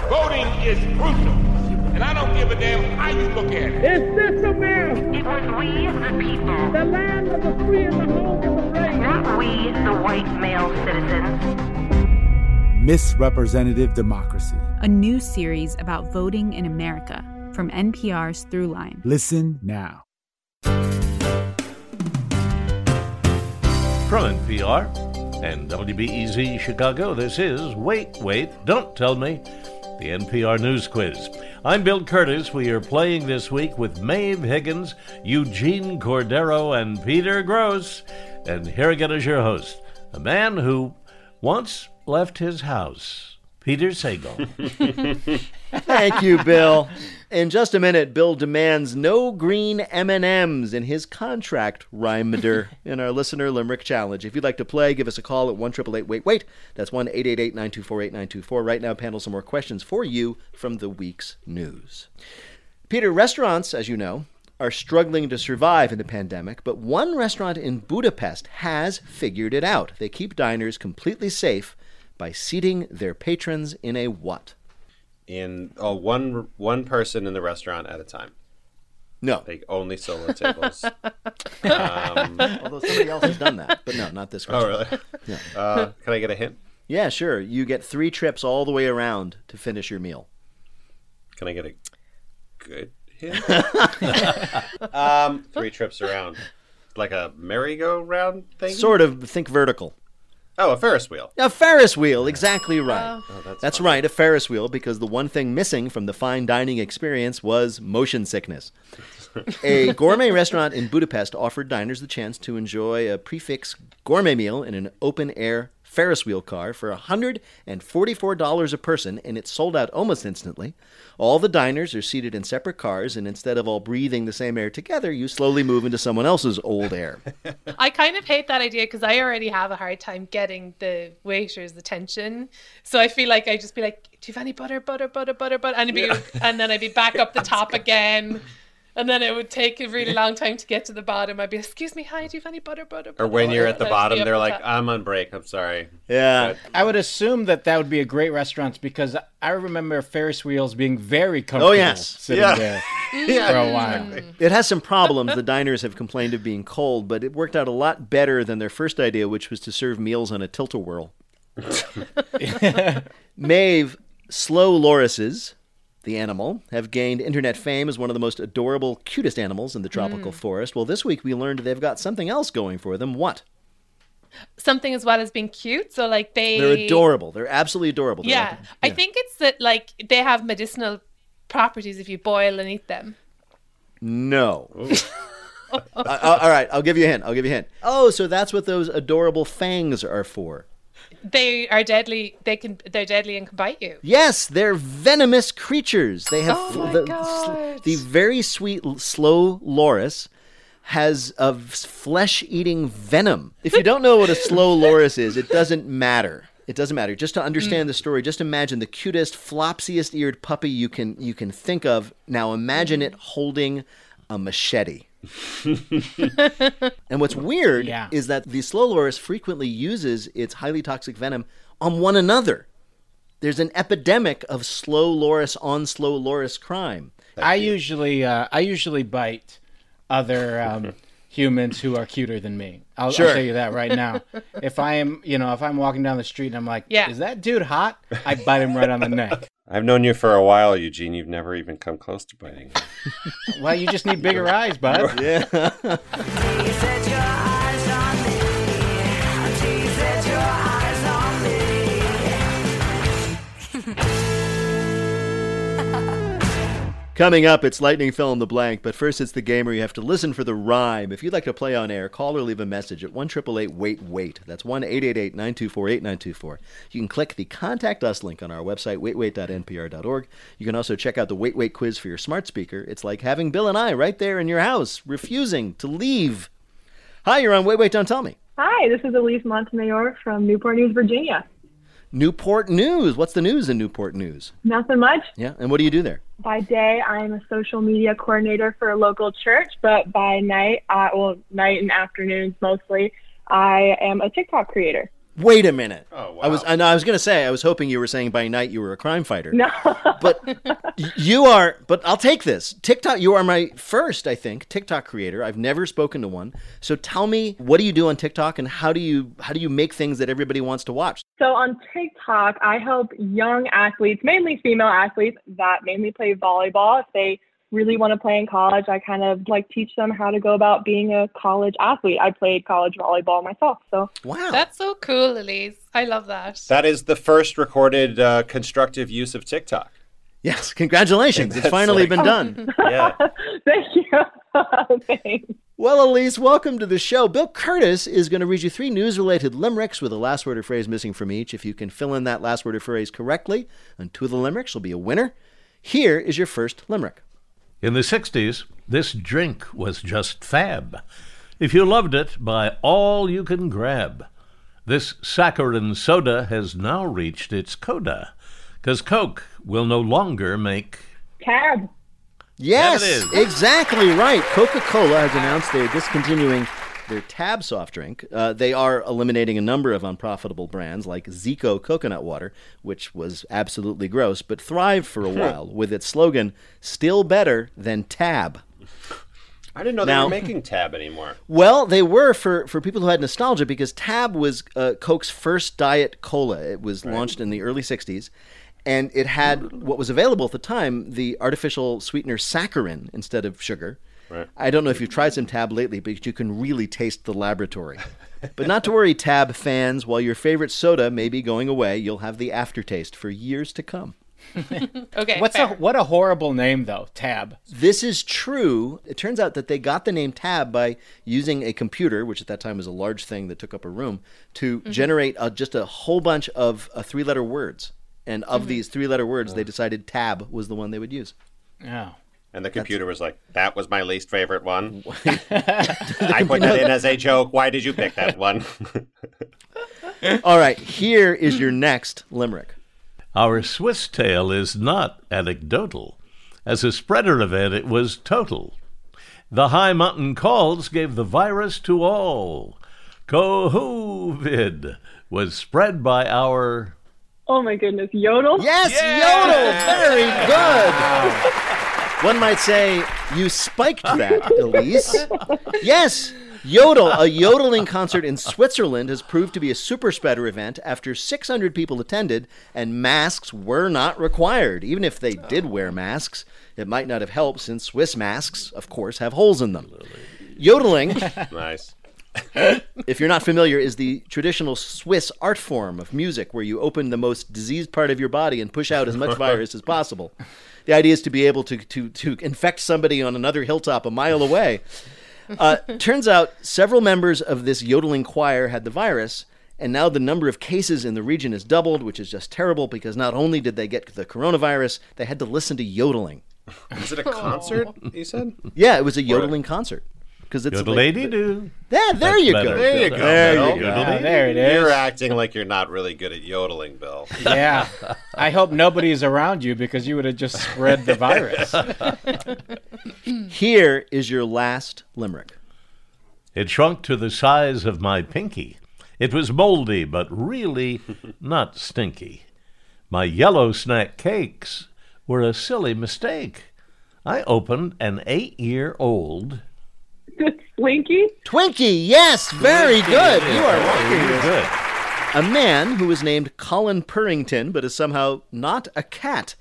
[SPEAKER 15] Voting is crucial, and I don't give a damn how you look at it.
[SPEAKER 16] Is this America? It was we, the people. The land of the free and the home of the brave. Not we, the white male citizens.
[SPEAKER 17] Misrepresentative Democracy.
[SPEAKER 18] a new series about voting in America from NPR's Throughline.
[SPEAKER 17] Listen now.
[SPEAKER 2] From NPR and WBEZ Chicago, this is Wait, Wait, Don't Tell Me, the NPR News Quiz. I'm Bill Kurtis. We are playing this week with Maeve Higgins, Eugene Cordero, and Peter Grosz. And here again is your host, a man who once left his house, Peter Sagal.
[SPEAKER 3] Thank you, Bill. In just a minute, Bill demands no green M&Ms in his contract rhymer in our listener limerick challenge. If you'd like to play, give us a call at one triple eight wait wait. That's one eight eight eight nine two four eight nine two four. Right now, panel some more questions for you from the week's news. Peter, restaurants, as you know, are struggling to survive in the pandemic, but one restaurant in Budapest has figured it out. They keep diners completely safe by seating their patrons in a what?
[SPEAKER 5] In oh, one one person in the restaurant at a time.
[SPEAKER 3] No.
[SPEAKER 5] Like only solo tables. um,
[SPEAKER 3] Although somebody else has done that, but no, not this
[SPEAKER 5] Oh, really?
[SPEAKER 3] Yeah.
[SPEAKER 5] Uh, can I get a hint?
[SPEAKER 3] Yeah, sure. You get three trips all the way around to finish your meal.
[SPEAKER 5] Can I get a good um, three trips around, like a merry-go-round thing.
[SPEAKER 3] Sort of. Think vertical.
[SPEAKER 5] Oh, a Ferris wheel.
[SPEAKER 3] A Ferris wheel, exactly right.
[SPEAKER 5] Oh,
[SPEAKER 3] that's right, a Ferris wheel, because the one thing missing from the fine dining experience was motion sickness. a gourmet restaurant in Budapest offered diners the chance to enjoy a prix fixe gourmet meal in an open air Ferris wheel car for $144 a person, and it sold out almost instantly. All the diners are seated in separate cars, and instead of all breathing the same air together, you slowly move into someone else's old air.
[SPEAKER 6] I kind of hate that idea because I already have a hard time getting the waiter's attention. So I feel like I just be like, "Do you have any butter, butter, butter, butter, butter?" And, be, and then I'd be back up the top again. And then it would take a really long time to get to the bottom. I'd be, "Excuse me, hi, do you have any butter, butter?"
[SPEAKER 5] Or when you're at the
[SPEAKER 6] And I'd be
[SPEAKER 5] bottom, they're like,
[SPEAKER 6] top.
[SPEAKER 5] "I'm on break. I'm sorry."
[SPEAKER 3] Yeah.
[SPEAKER 7] I would assume that that would be a great restaurant because I remember Ferris wheels being very oh, comfortable
[SPEAKER 3] Oh, yes.
[SPEAKER 7] sitting
[SPEAKER 3] Yeah.
[SPEAKER 7] there
[SPEAKER 3] Yeah.
[SPEAKER 7] for a while.
[SPEAKER 3] It has some problems. The diners have complained of being cold, but it worked out a lot better than their first idea, which was to serve meals on a tilt-a-whirl. Maeve, slow lorises, the animal, have gained internet fame as one of the most adorable, cutest animals in the tropical
[SPEAKER 6] Mm.
[SPEAKER 3] forest. Well, this week we learned they've got something else going for them. What?
[SPEAKER 6] something as well as being cute. So like they
[SPEAKER 3] They're adorable. They're absolutely adorable. They're
[SPEAKER 6] Yeah,
[SPEAKER 3] like-
[SPEAKER 6] I think it's that like they have medicinal properties if you boil and eat them.
[SPEAKER 3] No. All right, I'll give you a hint. I'll give you a hint. Oh, so that's what those adorable fangs are for.
[SPEAKER 6] They are deadly. They can. They're deadly and can bite you.
[SPEAKER 3] Yes, they're venomous creatures. They have
[SPEAKER 6] Oh my
[SPEAKER 3] the,
[SPEAKER 6] God.
[SPEAKER 3] the very sweet slow loris has a flesh-eating venom. If you don't know what a slow loris is, it doesn't matter. It doesn't matter. Just to mm. understand the story, just imagine the cutest, flopsiest eared puppy you can you can think of. Now imagine mm. it holding a machete. and what's weird
[SPEAKER 7] Yeah.
[SPEAKER 3] is that the slow loris frequently uses its highly toxic venom on one another. There's an epidemic of slow loris on slow loris crime.
[SPEAKER 7] I usually uh, I usually bite other um, humans who are cuter than me. I'll,
[SPEAKER 3] Sure.
[SPEAKER 7] I'll tell you that right now. If I am, you know, if I'm walking down the street and I'm like,
[SPEAKER 6] Yeah.
[SPEAKER 7] is that dude hot? I bite him right on the neck.
[SPEAKER 5] I've known you for a while, Eugene. You've never even come close to biting.
[SPEAKER 7] Well, you just need bigger eyes, bud.
[SPEAKER 3] Yeah. Coming up, it's Lightning Fill in the Blank, but first it's the game where you have to listen for the rhyme. If you'd like to play on air, call or leave a message at 1 Wait Wait. That's 1 888 924 8924. You can click the Contact Us link on our website, waitwait.npr.org. You can also check out the Wait Wait quiz for your smart speaker. It's like having Bill and I right there in your house, refusing to leave. Hi, you're on Wait Wait, Don't Tell Me.
[SPEAKER 4] Hi, this is Elise Montemayor from Newport News, Virginia.
[SPEAKER 3] Newport News. What's the news in Newport News?
[SPEAKER 4] Nothing much.
[SPEAKER 3] Yeah, and what do you do there?
[SPEAKER 4] By day, I'm a social media coordinator for a local church, but by night, uh, well, night and afternoons mostly, I am a TikTok creator.
[SPEAKER 3] Wait a minute.
[SPEAKER 5] Oh, wow.
[SPEAKER 3] I was I, I was going to say I was hoping you were saying by night you were a crime fighter.
[SPEAKER 4] No.
[SPEAKER 3] But you are but I'll take this. TikTok you are my first, I think, TikTok creator. I've never spoken to one. So tell me what do you do on TikTok and how do you how do you make things that everybody wants to watch?
[SPEAKER 4] So on TikTok, I help young athletes, mainly female athletes that mainly play volleyball. If they really want to play in college, I kind of like teach them how to go about being a college athlete. I played college volleyball myself, so
[SPEAKER 3] Wow.
[SPEAKER 6] That's so cool, Elise. I love that.
[SPEAKER 5] That is the first recorded uh, constructive use of TikTok.
[SPEAKER 3] Yes, congratulations. It's finally
[SPEAKER 5] like-
[SPEAKER 3] been done.
[SPEAKER 5] Yeah.
[SPEAKER 4] thank you. Thanks.
[SPEAKER 3] Well, Elise, welcome to the show. Bill Kurtis is going to read you three news related limericks with a last word or phrase missing from each. If you can fill in that last word or phrase correctly on two of the limericks, you'll be a winner. Here is your first limerick.
[SPEAKER 2] In the 60s, this drink was just fab. If you loved it, buy all you can grab. This saccharin soda has now reached its coda, 'cause Coke will no longer make.
[SPEAKER 4] Tab.
[SPEAKER 3] Yes,
[SPEAKER 2] it is.
[SPEAKER 3] exactly right. Coca Cola has announced they're discontinuing their Tab soft drink. Uh, they are eliminating a number of unprofitable brands like Zico coconut water, which was absolutely gross, but thrived for a while with its slogan, Still Better Than Tab.
[SPEAKER 5] I didn't know they
[SPEAKER 3] Now-
[SPEAKER 5] were making Tab anymore.
[SPEAKER 3] Well, they were for, for people who had nostalgia because Tab was uh, Coke's first diet cola. It was launched in the early 60s. and it had what was available at the time the artificial sweetener saccharin instead of sugar.
[SPEAKER 5] Right.
[SPEAKER 3] I don't know if you've tried some Tab lately, but you can really taste the laboratory. but not to worry, Tab fans, while your favorite soda may be going away, you'll have the aftertaste for years to come.
[SPEAKER 6] Okay.
[SPEAKER 7] What's
[SPEAKER 6] fair.
[SPEAKER 7] a what a horrible name though, Tab.
[SPEAKER 3] This is true. It turns out that they got the name Tab by using a computer, which at that time was a large thing that took up a room, to
[SPEAKER 6] Mm-hmm.
[SPEAKER 3] generate uh, just a whole bunch of uh, three letter words. And of
[SPEAKER 6] Mm-hmm.
[SPEAKER 3] these three letter words, they decided Tab was the one they would use.
[SPEAKER 7] Yeah.
[SPEAKER 5] And the computer was like, "That was my least favorite one. I put that in as a joke. Why did you pick that one?"
[SPEAKER 3] All right, here is your next limerick.
[SPEAKER 2] Our Swiss tale is not anecdotal. As a spreader event, it was total. The high mountain calls gave the virus to all. COVID was spread by our.
[SPEAKER 4] Oh my goodness, yodel.
[SPEAKER 3] Yes, yodel. Very good. One might say you spiked that, Elise. Yes, Yodel, a yodeling concert in Switzerland, has proved to be a super spreader event after 600 people attended and masks were not required. Even if they did wear masks, it might not have helped since Swiss masks, of course, have holes in them. Yodeling
[SPEAKER 5] nice.
[SPEAKER 3] if you're not familiar, is the traditional Swiss art form of music where you open the most diseased part of your body and push out as much virus as possible. The idea is to be able to, to, to infect somebody on another hilltop a mile away. Uh, turns out several members of this yodeling choir had the virus, and now the number of cases in the region has doubled, which is just terrible because not only did they get the coronavirus, they had to listen to yodeling.
[SPEAKER 5] Was it a concert? You said.
[SPEAKER 3] Yeah, it was a yodeling concert. Because it's
[SPEAKER 2] Yodelady-doo.
[SPEAKER 3] Yeah, there
[SPEAKER 5] That's
[SPEAKER 3] you
[SPEAKER 5] better.
[SPEAKER 3] go.
[SPEAKER 5] There you go.
[SPEAKER 3] There
[SPEAKER 5] Bill.
[SPEAKER 3] you go.
[SPEAKER 7] Yeah, there it is.
[SPEAKER 5] You're acting like you're not really good at yodeling, Bill.
[SPEAKER 7] Yeah. I hope nobody's around you because you would have just spread the virus.
[SPEAKER 3] Here is your last limerick.
[SPEAKER 2] It shrunk to the size of my pinky. It was moldy, but really not stinky. My yellow snack cakes were a silly mistake. I opened an eight year old.
[SPEAKER 4] Twinkie?
[SPEAKER 3] Twinkie, yes, very good. You are rocking
[SPEAKER 2] Very
[SPEAKER 3] this.
[SPEAKER 2] good.
[SPEAKER 3] A man who was named Colin Purrington, but is somehow not a cat,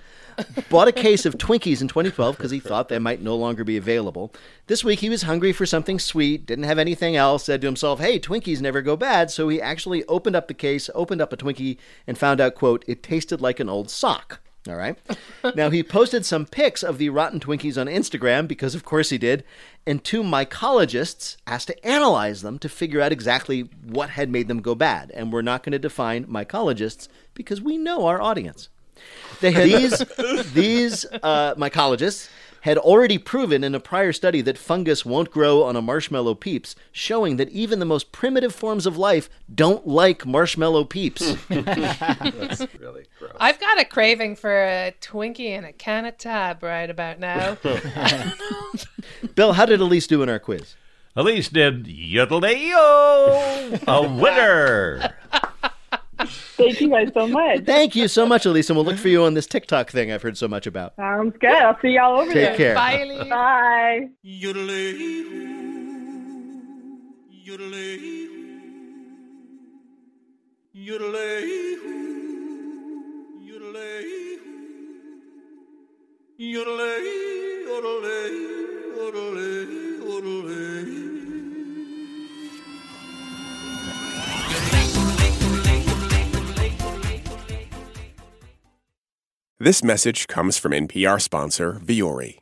[SPEAKER 3] bought a case of Twinkies in 2012 because he thought they might no longer be available. This week he was hungry for something sweet, didn't have anything else, said to himself, hey, Twinkies never go bad. So he actually opened up the case, opened up a Twinkie, and found out, quote, it tasted like an old sock. All right. now he posted some pics of the rotten Twinkies on Instagram because, of course, he did. And two mycologists asked to analyze them to figure out exactly what had made them go bad. And we're not going to define mycologists because we know our audience. They had, these these uh, mycologists had already proven in a prior study that fungus won't grow on a marshmallow peeps, showing that even the most primitive forms of life don't like marshmallow peeps.
[SPEAKER 5] That's really gross.
[SPEAKER 6] I've got a craving for a Twinkie and a can of Tab right about now.
[SPEAKER 3] Bill, how did Elise do in our quiz?
[SPEAKER 2] Elise did yodelay-yo, a winner.
[SPEAKER 4] Thank you guys so much.
[SPEAKER 3] Thank you so much, Elise, and we'll look for you on this TikTok thing I've heard so much about.
[SPEAKER 4] Sounds good. I'll see y'all over
[SPEAKER 3] Take
[SPEAKER 4] there.
[SPEAKER 3] care.
[SPEAKER 6] Bye, Elise.
[SPEAKER 4] Bye.
[SPEAKER 1] This message comes from NPR sponsor Vuori.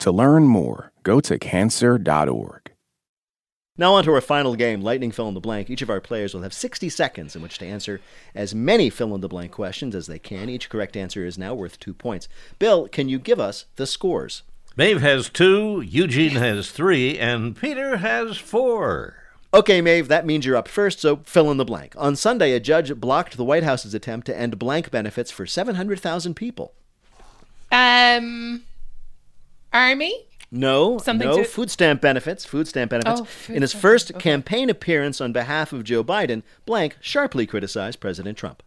[SPEAKER 1] To learn more, go to cancer.org.
[SPEAKER 3] Now, on to our final game, Lightning Fill in the Blank. Each of our players will have 60 seconds in which to answer as many fill in the blank questions as they can. Each correct answer is now worth two points. Bill, can you give us the scores?
[SPEAKER 2] Maeve has two, Eugene has three, and Peter has four.
[SPEAKER 3] Okay, Maeve, that means you're up first, so fill in the blank. On Sunday, a judge blocked the White House's attempt to end blank benefits for 700,000 people.
[SPEAKER 6] Um, army.
[SPEAKER 3] No,
[SPEAKER 6] Something
[SPEAKER 3] no
[SPEAKER 6] to-
[SPEAKER 3] food stamp benefits. Food stamp benefits.
[SPEAKER 6] Oh, food
[SPEAKER 3] In his
[SPEAKER 6] stamp,
[SPEAKER 3] first
[SPEAKER 6] okay.
[SPEAKER 3] campaign appearance on behalf of Joe Biden, blank sharply criticized President Trump.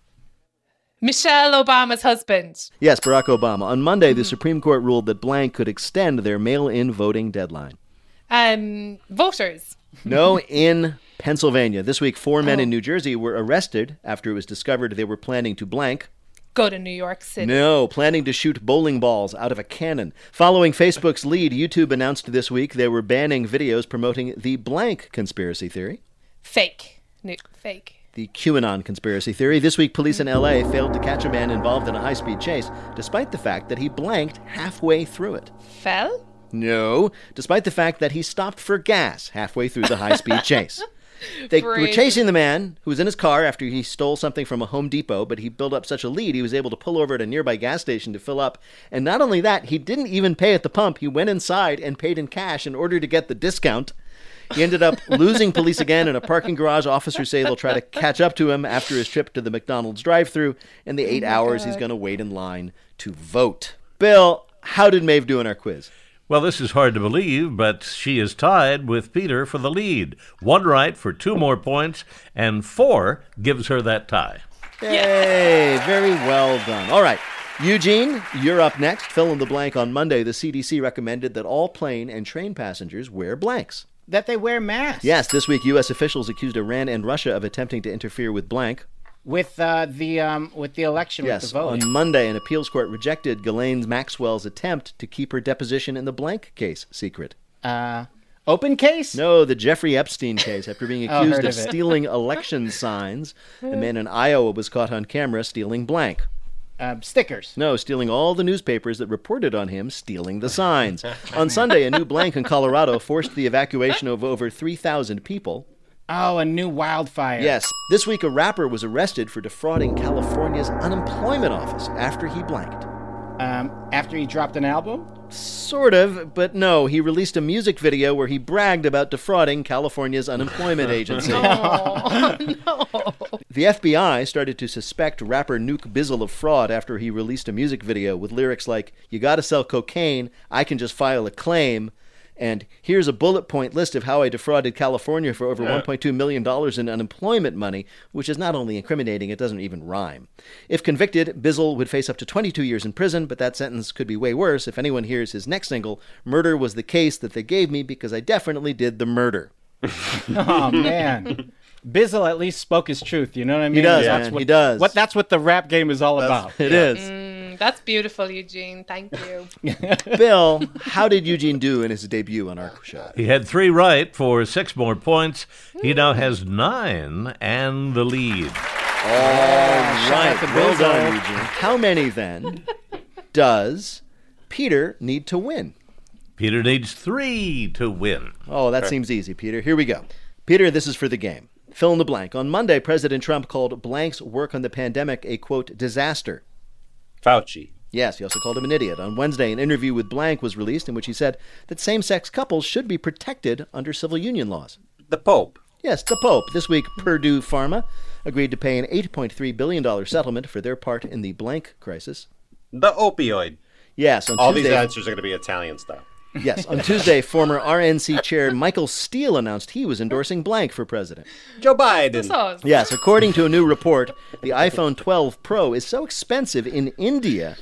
[SPEAKER 6] Michelle Obama's husband.
[SPEAKER 3] Yes, Barack Obama. On Monday, the Supreme Court ruled that blank could extend their mail-in voting deadline.
[SPEAKER 6] Um, voters.
[SPEAKER 3] No, in Pennsylvania. This week, four men
[SPEAKER 6] Oh.
[SPEAKER 3] in New Jersey were arrested after it was discovered they were planning to blank.
[SPEAKER 6] Go to New York City.
[SPEAKER 3] No, planning to shoot bowling balls out of a cannon. Following Facebook's lead, YouTube announced this week they were banning videos promoting the blank conspiracy theory.
[SPEAKER 6] Fake. No, fake.
[SPEAKER 3] The QAnon conspiracy theory. This week, police in LA failed to catch a man involved in a high speed chase, despite the fact that he blanked halfway through it.
[SPEAKER 6] Fell?
[SPEAKER 3] No, despite the fact that he stopped for gas halfway through the high speed chase. They were chasing the man who was in his car after he stole something from a Home Depot, but he built up such a lead he was able to pull over at a nearby gas station to fill up. And not only that, he didn't even pay at the pump. He went inside and paid in cash in order to get the discount. He ended up losing police again in a parking garage. Officers say they'll try to catch up to him after his trip to the McDonald's drive-through and the oh eight
[SPEAKER 2] my
[SPEAKER 3] hours he's going to wait in line to vote. Bill, how did Maeve do in our quiz?
[SPEAKER 2] Well, this is hard to believe, but she is tied with Peter for the lead. One right for two more points, and four gives her that tie.
[SPEAKER 3] Yay! Very well done. All right. Eugene, you're up next. Fill in the blank on Monday. The CDC recommended that all plane and train passengers wear blanks.
[SPEAKER 7] That they wear masks.
[SPEAKER 3] Yes, this week U.S. officials accused Iran and Russia of attempting to interfere with blank.
[SPEAKER 7] With uh, the um, with the election,
[SPEAKER 3] Yes,
[SPEAKER 7] with the vote.
[SPEAKER 3] on Monday, an appeals court rejected Ghislaine Maxwell's attempt to keep her deposition in the blank case secret.
[SPEAKER 7] Uh, open case?
[SPEAKER 3] No, the Jeffrey Epstein case. After being
[SPEAKER 7] Oh,
[SPEAKER 3] accused
[SPEAKER 7] heard
[SPEAKER 3] of
[SPEAKER 7] of
[SPEAKER 3] stealing election signs, a man in Iowa was caught on camera stealing blank.
[SPEAKER 7] Um, stickers.
[SPEAKER 3] No, stealing all the newspapers that reported on him stealing the signs. on Sunday, a new blank in Colorado forced the evacuation of over 3,000 people.
[SPEAKER 7] Oh, a new wildfire.
[SPEAKER 3] Yes, this week a rapper was arrested for defrauding California's unemployment office after he blanked.
[SPEAKER 7] Um, after he dropped an album?
[SPEAKER 3] Sort of, but no, he released a music video where he bragged about defrauding California's unemployment agency. The FBI started to suspect rapper Nuke Bizzle of fraud after he released a music video with lyrics like, You gotta sell cocaine, I can just file a claim, and here's a bullet point list of how I defrauded California for over
[SPEAKER 2] Yeah.
[SPEAKER 3] $1.2 million in unemployment money, which is not only incriminating, it doesn't even rhyme. If convicted, Bizzle would face up to 22 years in prison, but that sentence could be way worse if anyone hears his next single, Murder Was the Case That They Gave Me Because I Definitely Did the Murder.
[SPEAKER 7] Oh man. Bizzle at least spoke his truth. You know what I mean?
[SPEAKER 3] He does,
[SPEAKER 7] That's
[SPEAKER 3] man,
[SPEAKER 7] what,
[SPEAKER 3] he does.
[SPEAKER 7] What that's what the rap game is all about.
[SPEAKER 3] It is.
[SPEAKER 6] Mm, that's beautiful, Eugene. Thank you.
[SPEAKER 3] Bill, how did Eugene do in his debut on our show?
[SPEAKER 2] He had three right for six more points. He now has nine and the lead.
[SPEAKER 3] All right,
[SPEAKER 7] out to
[SPEAKER 3] well done, Eugene. How many then does Peter need to win?
[SPEAKER 2] Peter needs three to win.
[SPEAKER 3] Oh, that seems easy, Peter. Here we go. Peter, this is for the game. Fill in the blank. On Monday, President Trump called Blank's work on the pandemic a quote disaster.
[SPEAKER 5] Fauci.
[SPEAKER 3] Yes, he also called him an idiot. On Wednesday, an interview with Blank was released in which he said that same sex couples should be protected under civil union laws.
[SPEAKER 5] The Pope.
[SPEAKER 3] Yes, the Pope. This week, Purdue Pharma agreed to pay an $8.3 billion settlement for their part in the blank crisis.
[SPEAKER 5] The opioid.
[SPEAKER 3] Yes, on
[SPEAKER 5] All
[SPEAKER 3] Tuesday.
[SPEAKER 5] these answers are going to be Italian style.
[SPEAKER 3] Yes, on Tuesday, former RNC chair Michael Steele announced he was endorsing blank for president.
[SPEAKER 5] Joe Biden.
[SPEAKER 3] Yes, according to a new report, the iPhone 12 Pro is so expensive in India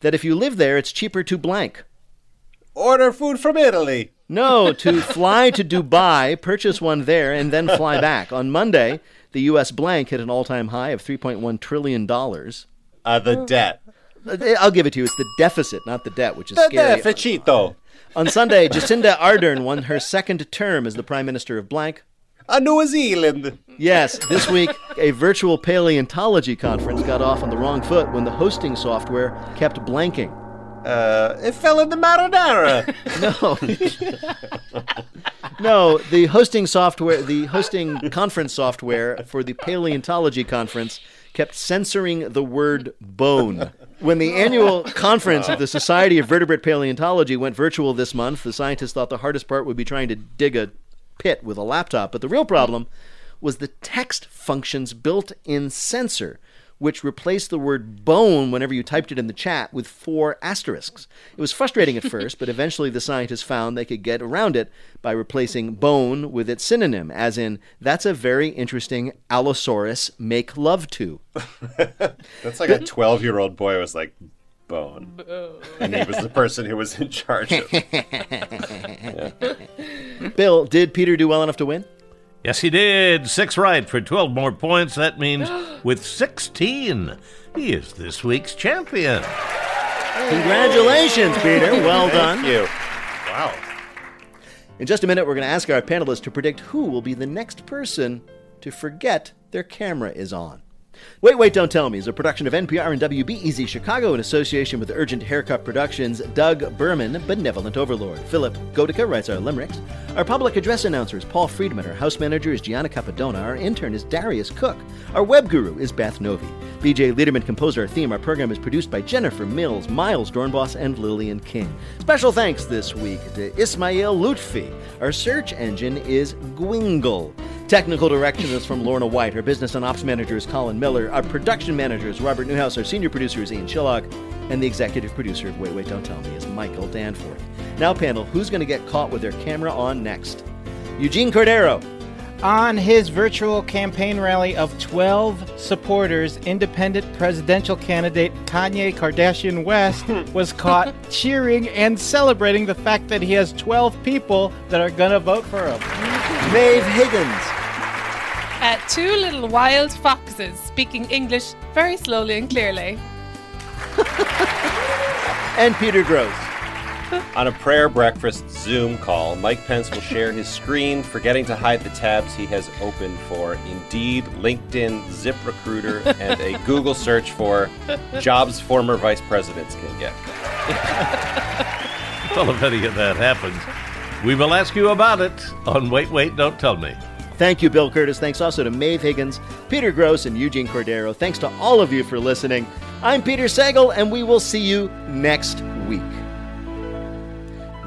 [SPEAKER 3] that if you live there, it's cheaper to blank.
[SPEAKER 5] Order food from Italy.
[SPEAKER 3] No, to fly to Dubai, purchase one there, and then fly back. On Monday, the U.S. blank hit an all-time high of 3.1 trillion dollars.
[SPEAKER 5] Uh, the debt.
[SPEAKER 3] I'll give it to you. It's the deficit, not the debt, which is
[SPEAKER 5] The
[SPEAKER 3] scary.
[SPEAKER 5] deficito.
[SPEAKER 3] On Sunday, Jacinda Ardern won her second term as the Prime Minister of blank.
[SPEAKER 5] A New Zealand.
[SPEAKER 3] Yes, this week a virtual paleontology conference got off on the wrong foot when the hosting software kept blanking.
[SPEAKER 5] Uh, it fell in the marinara.
[SPEAKER 3] No. no, the hosting software, the hosting conference software for the paleontology conference kept censoring the word bone. When the annual conference of the Society of Vertebrate Paleontology went virtual this month, the scientists thought the hardest part would be trying to dig a pit with a laptop. But the real problem was the text function's built in censor, which replaced the word bone whenever you typed it in the chat with four asterisks. It was frustrating at first, but eventually the scientists found they could get around it by replacing bone with its synonym, as in, that's a very interesting Allosaurus make love to.
[SPEAKER 5] That's like a 12 year old boy was like, bone. And he was the person who was in charge of
[SPEAKER 3] Bill, did Peter do well enough to win?
[SPEAKER 2] Yes, he did. Six right for 12 more points. That means with 16, he is this week's champion.
[SPEAKER 3] Congratulations, Peter. Well done.
[SPEAKER 5] Thank you. Wow.
[SPEAKER 3] In just a minute, we're going to ask our panelists to predict who will be the next person to forget their camera is on. Wait, Wait, Don't Tell Me is a production of NPR and WBEZ Chicago in association with Urgent Haircut Productions, Doug Berman, Benevolent Overlord. Philip Godeke writes our limericks. Our public address announcer is Paul Friedman. Our house manager is Gianna Capadona. Our intern is Darius Cook. Our web guru is Beth Novey. BJ Liederman composed our theme. Our program is produced by Jennifer Mills, Miles Doornbos, and Lillian King. Special thanks this week to Ismail Lutfi. Our search engine is Gwingle. Technical direction is from Lorna White. Our business and ops manager is Colin Miller. Our production manager is Robert Newhouse. Our senior producer is Ian Chillag. And the executive producer of Wait, Wait, Don't Tell Me is Michael Danforth. Now, panel, who's going to get caught with their camera on next? Eugene Cordero.
[SPEAKER 7] On his virtual campaign rally of 12 supporters, independent presidential candidate Kanye Kardashian West was caught cheering and celebrating the fact that he has 12 people that are going to vote for him.
[SPEAKER 3] Maeve Higgins.
[SPEAKER 6] Uh, two little wild foxes speaking English very slowly and clearly.
[SPEAKER 3] And Peter Grosz.
[SPEAKER 5] On a prayer breakfast Zoom call, Mike Pence will share his screen, forgetting to hide the tabs he has opened for Indeed, LinkedIn, ZipRecruiter, and a Google search for jobs former vice presidents can get.
[SPEAKER 2] Well, if any of that happens, we will ask you about it on Wait, Wait, Don't Tell Me.
[SPEAKER 3] Thank you, Bill Kurtis. Thanks also to Maeve Higgins, Peter Grosz, and Eugene Cordero. Thanks to all of you for listening. I'm Peter Sagal, and we will see you next week.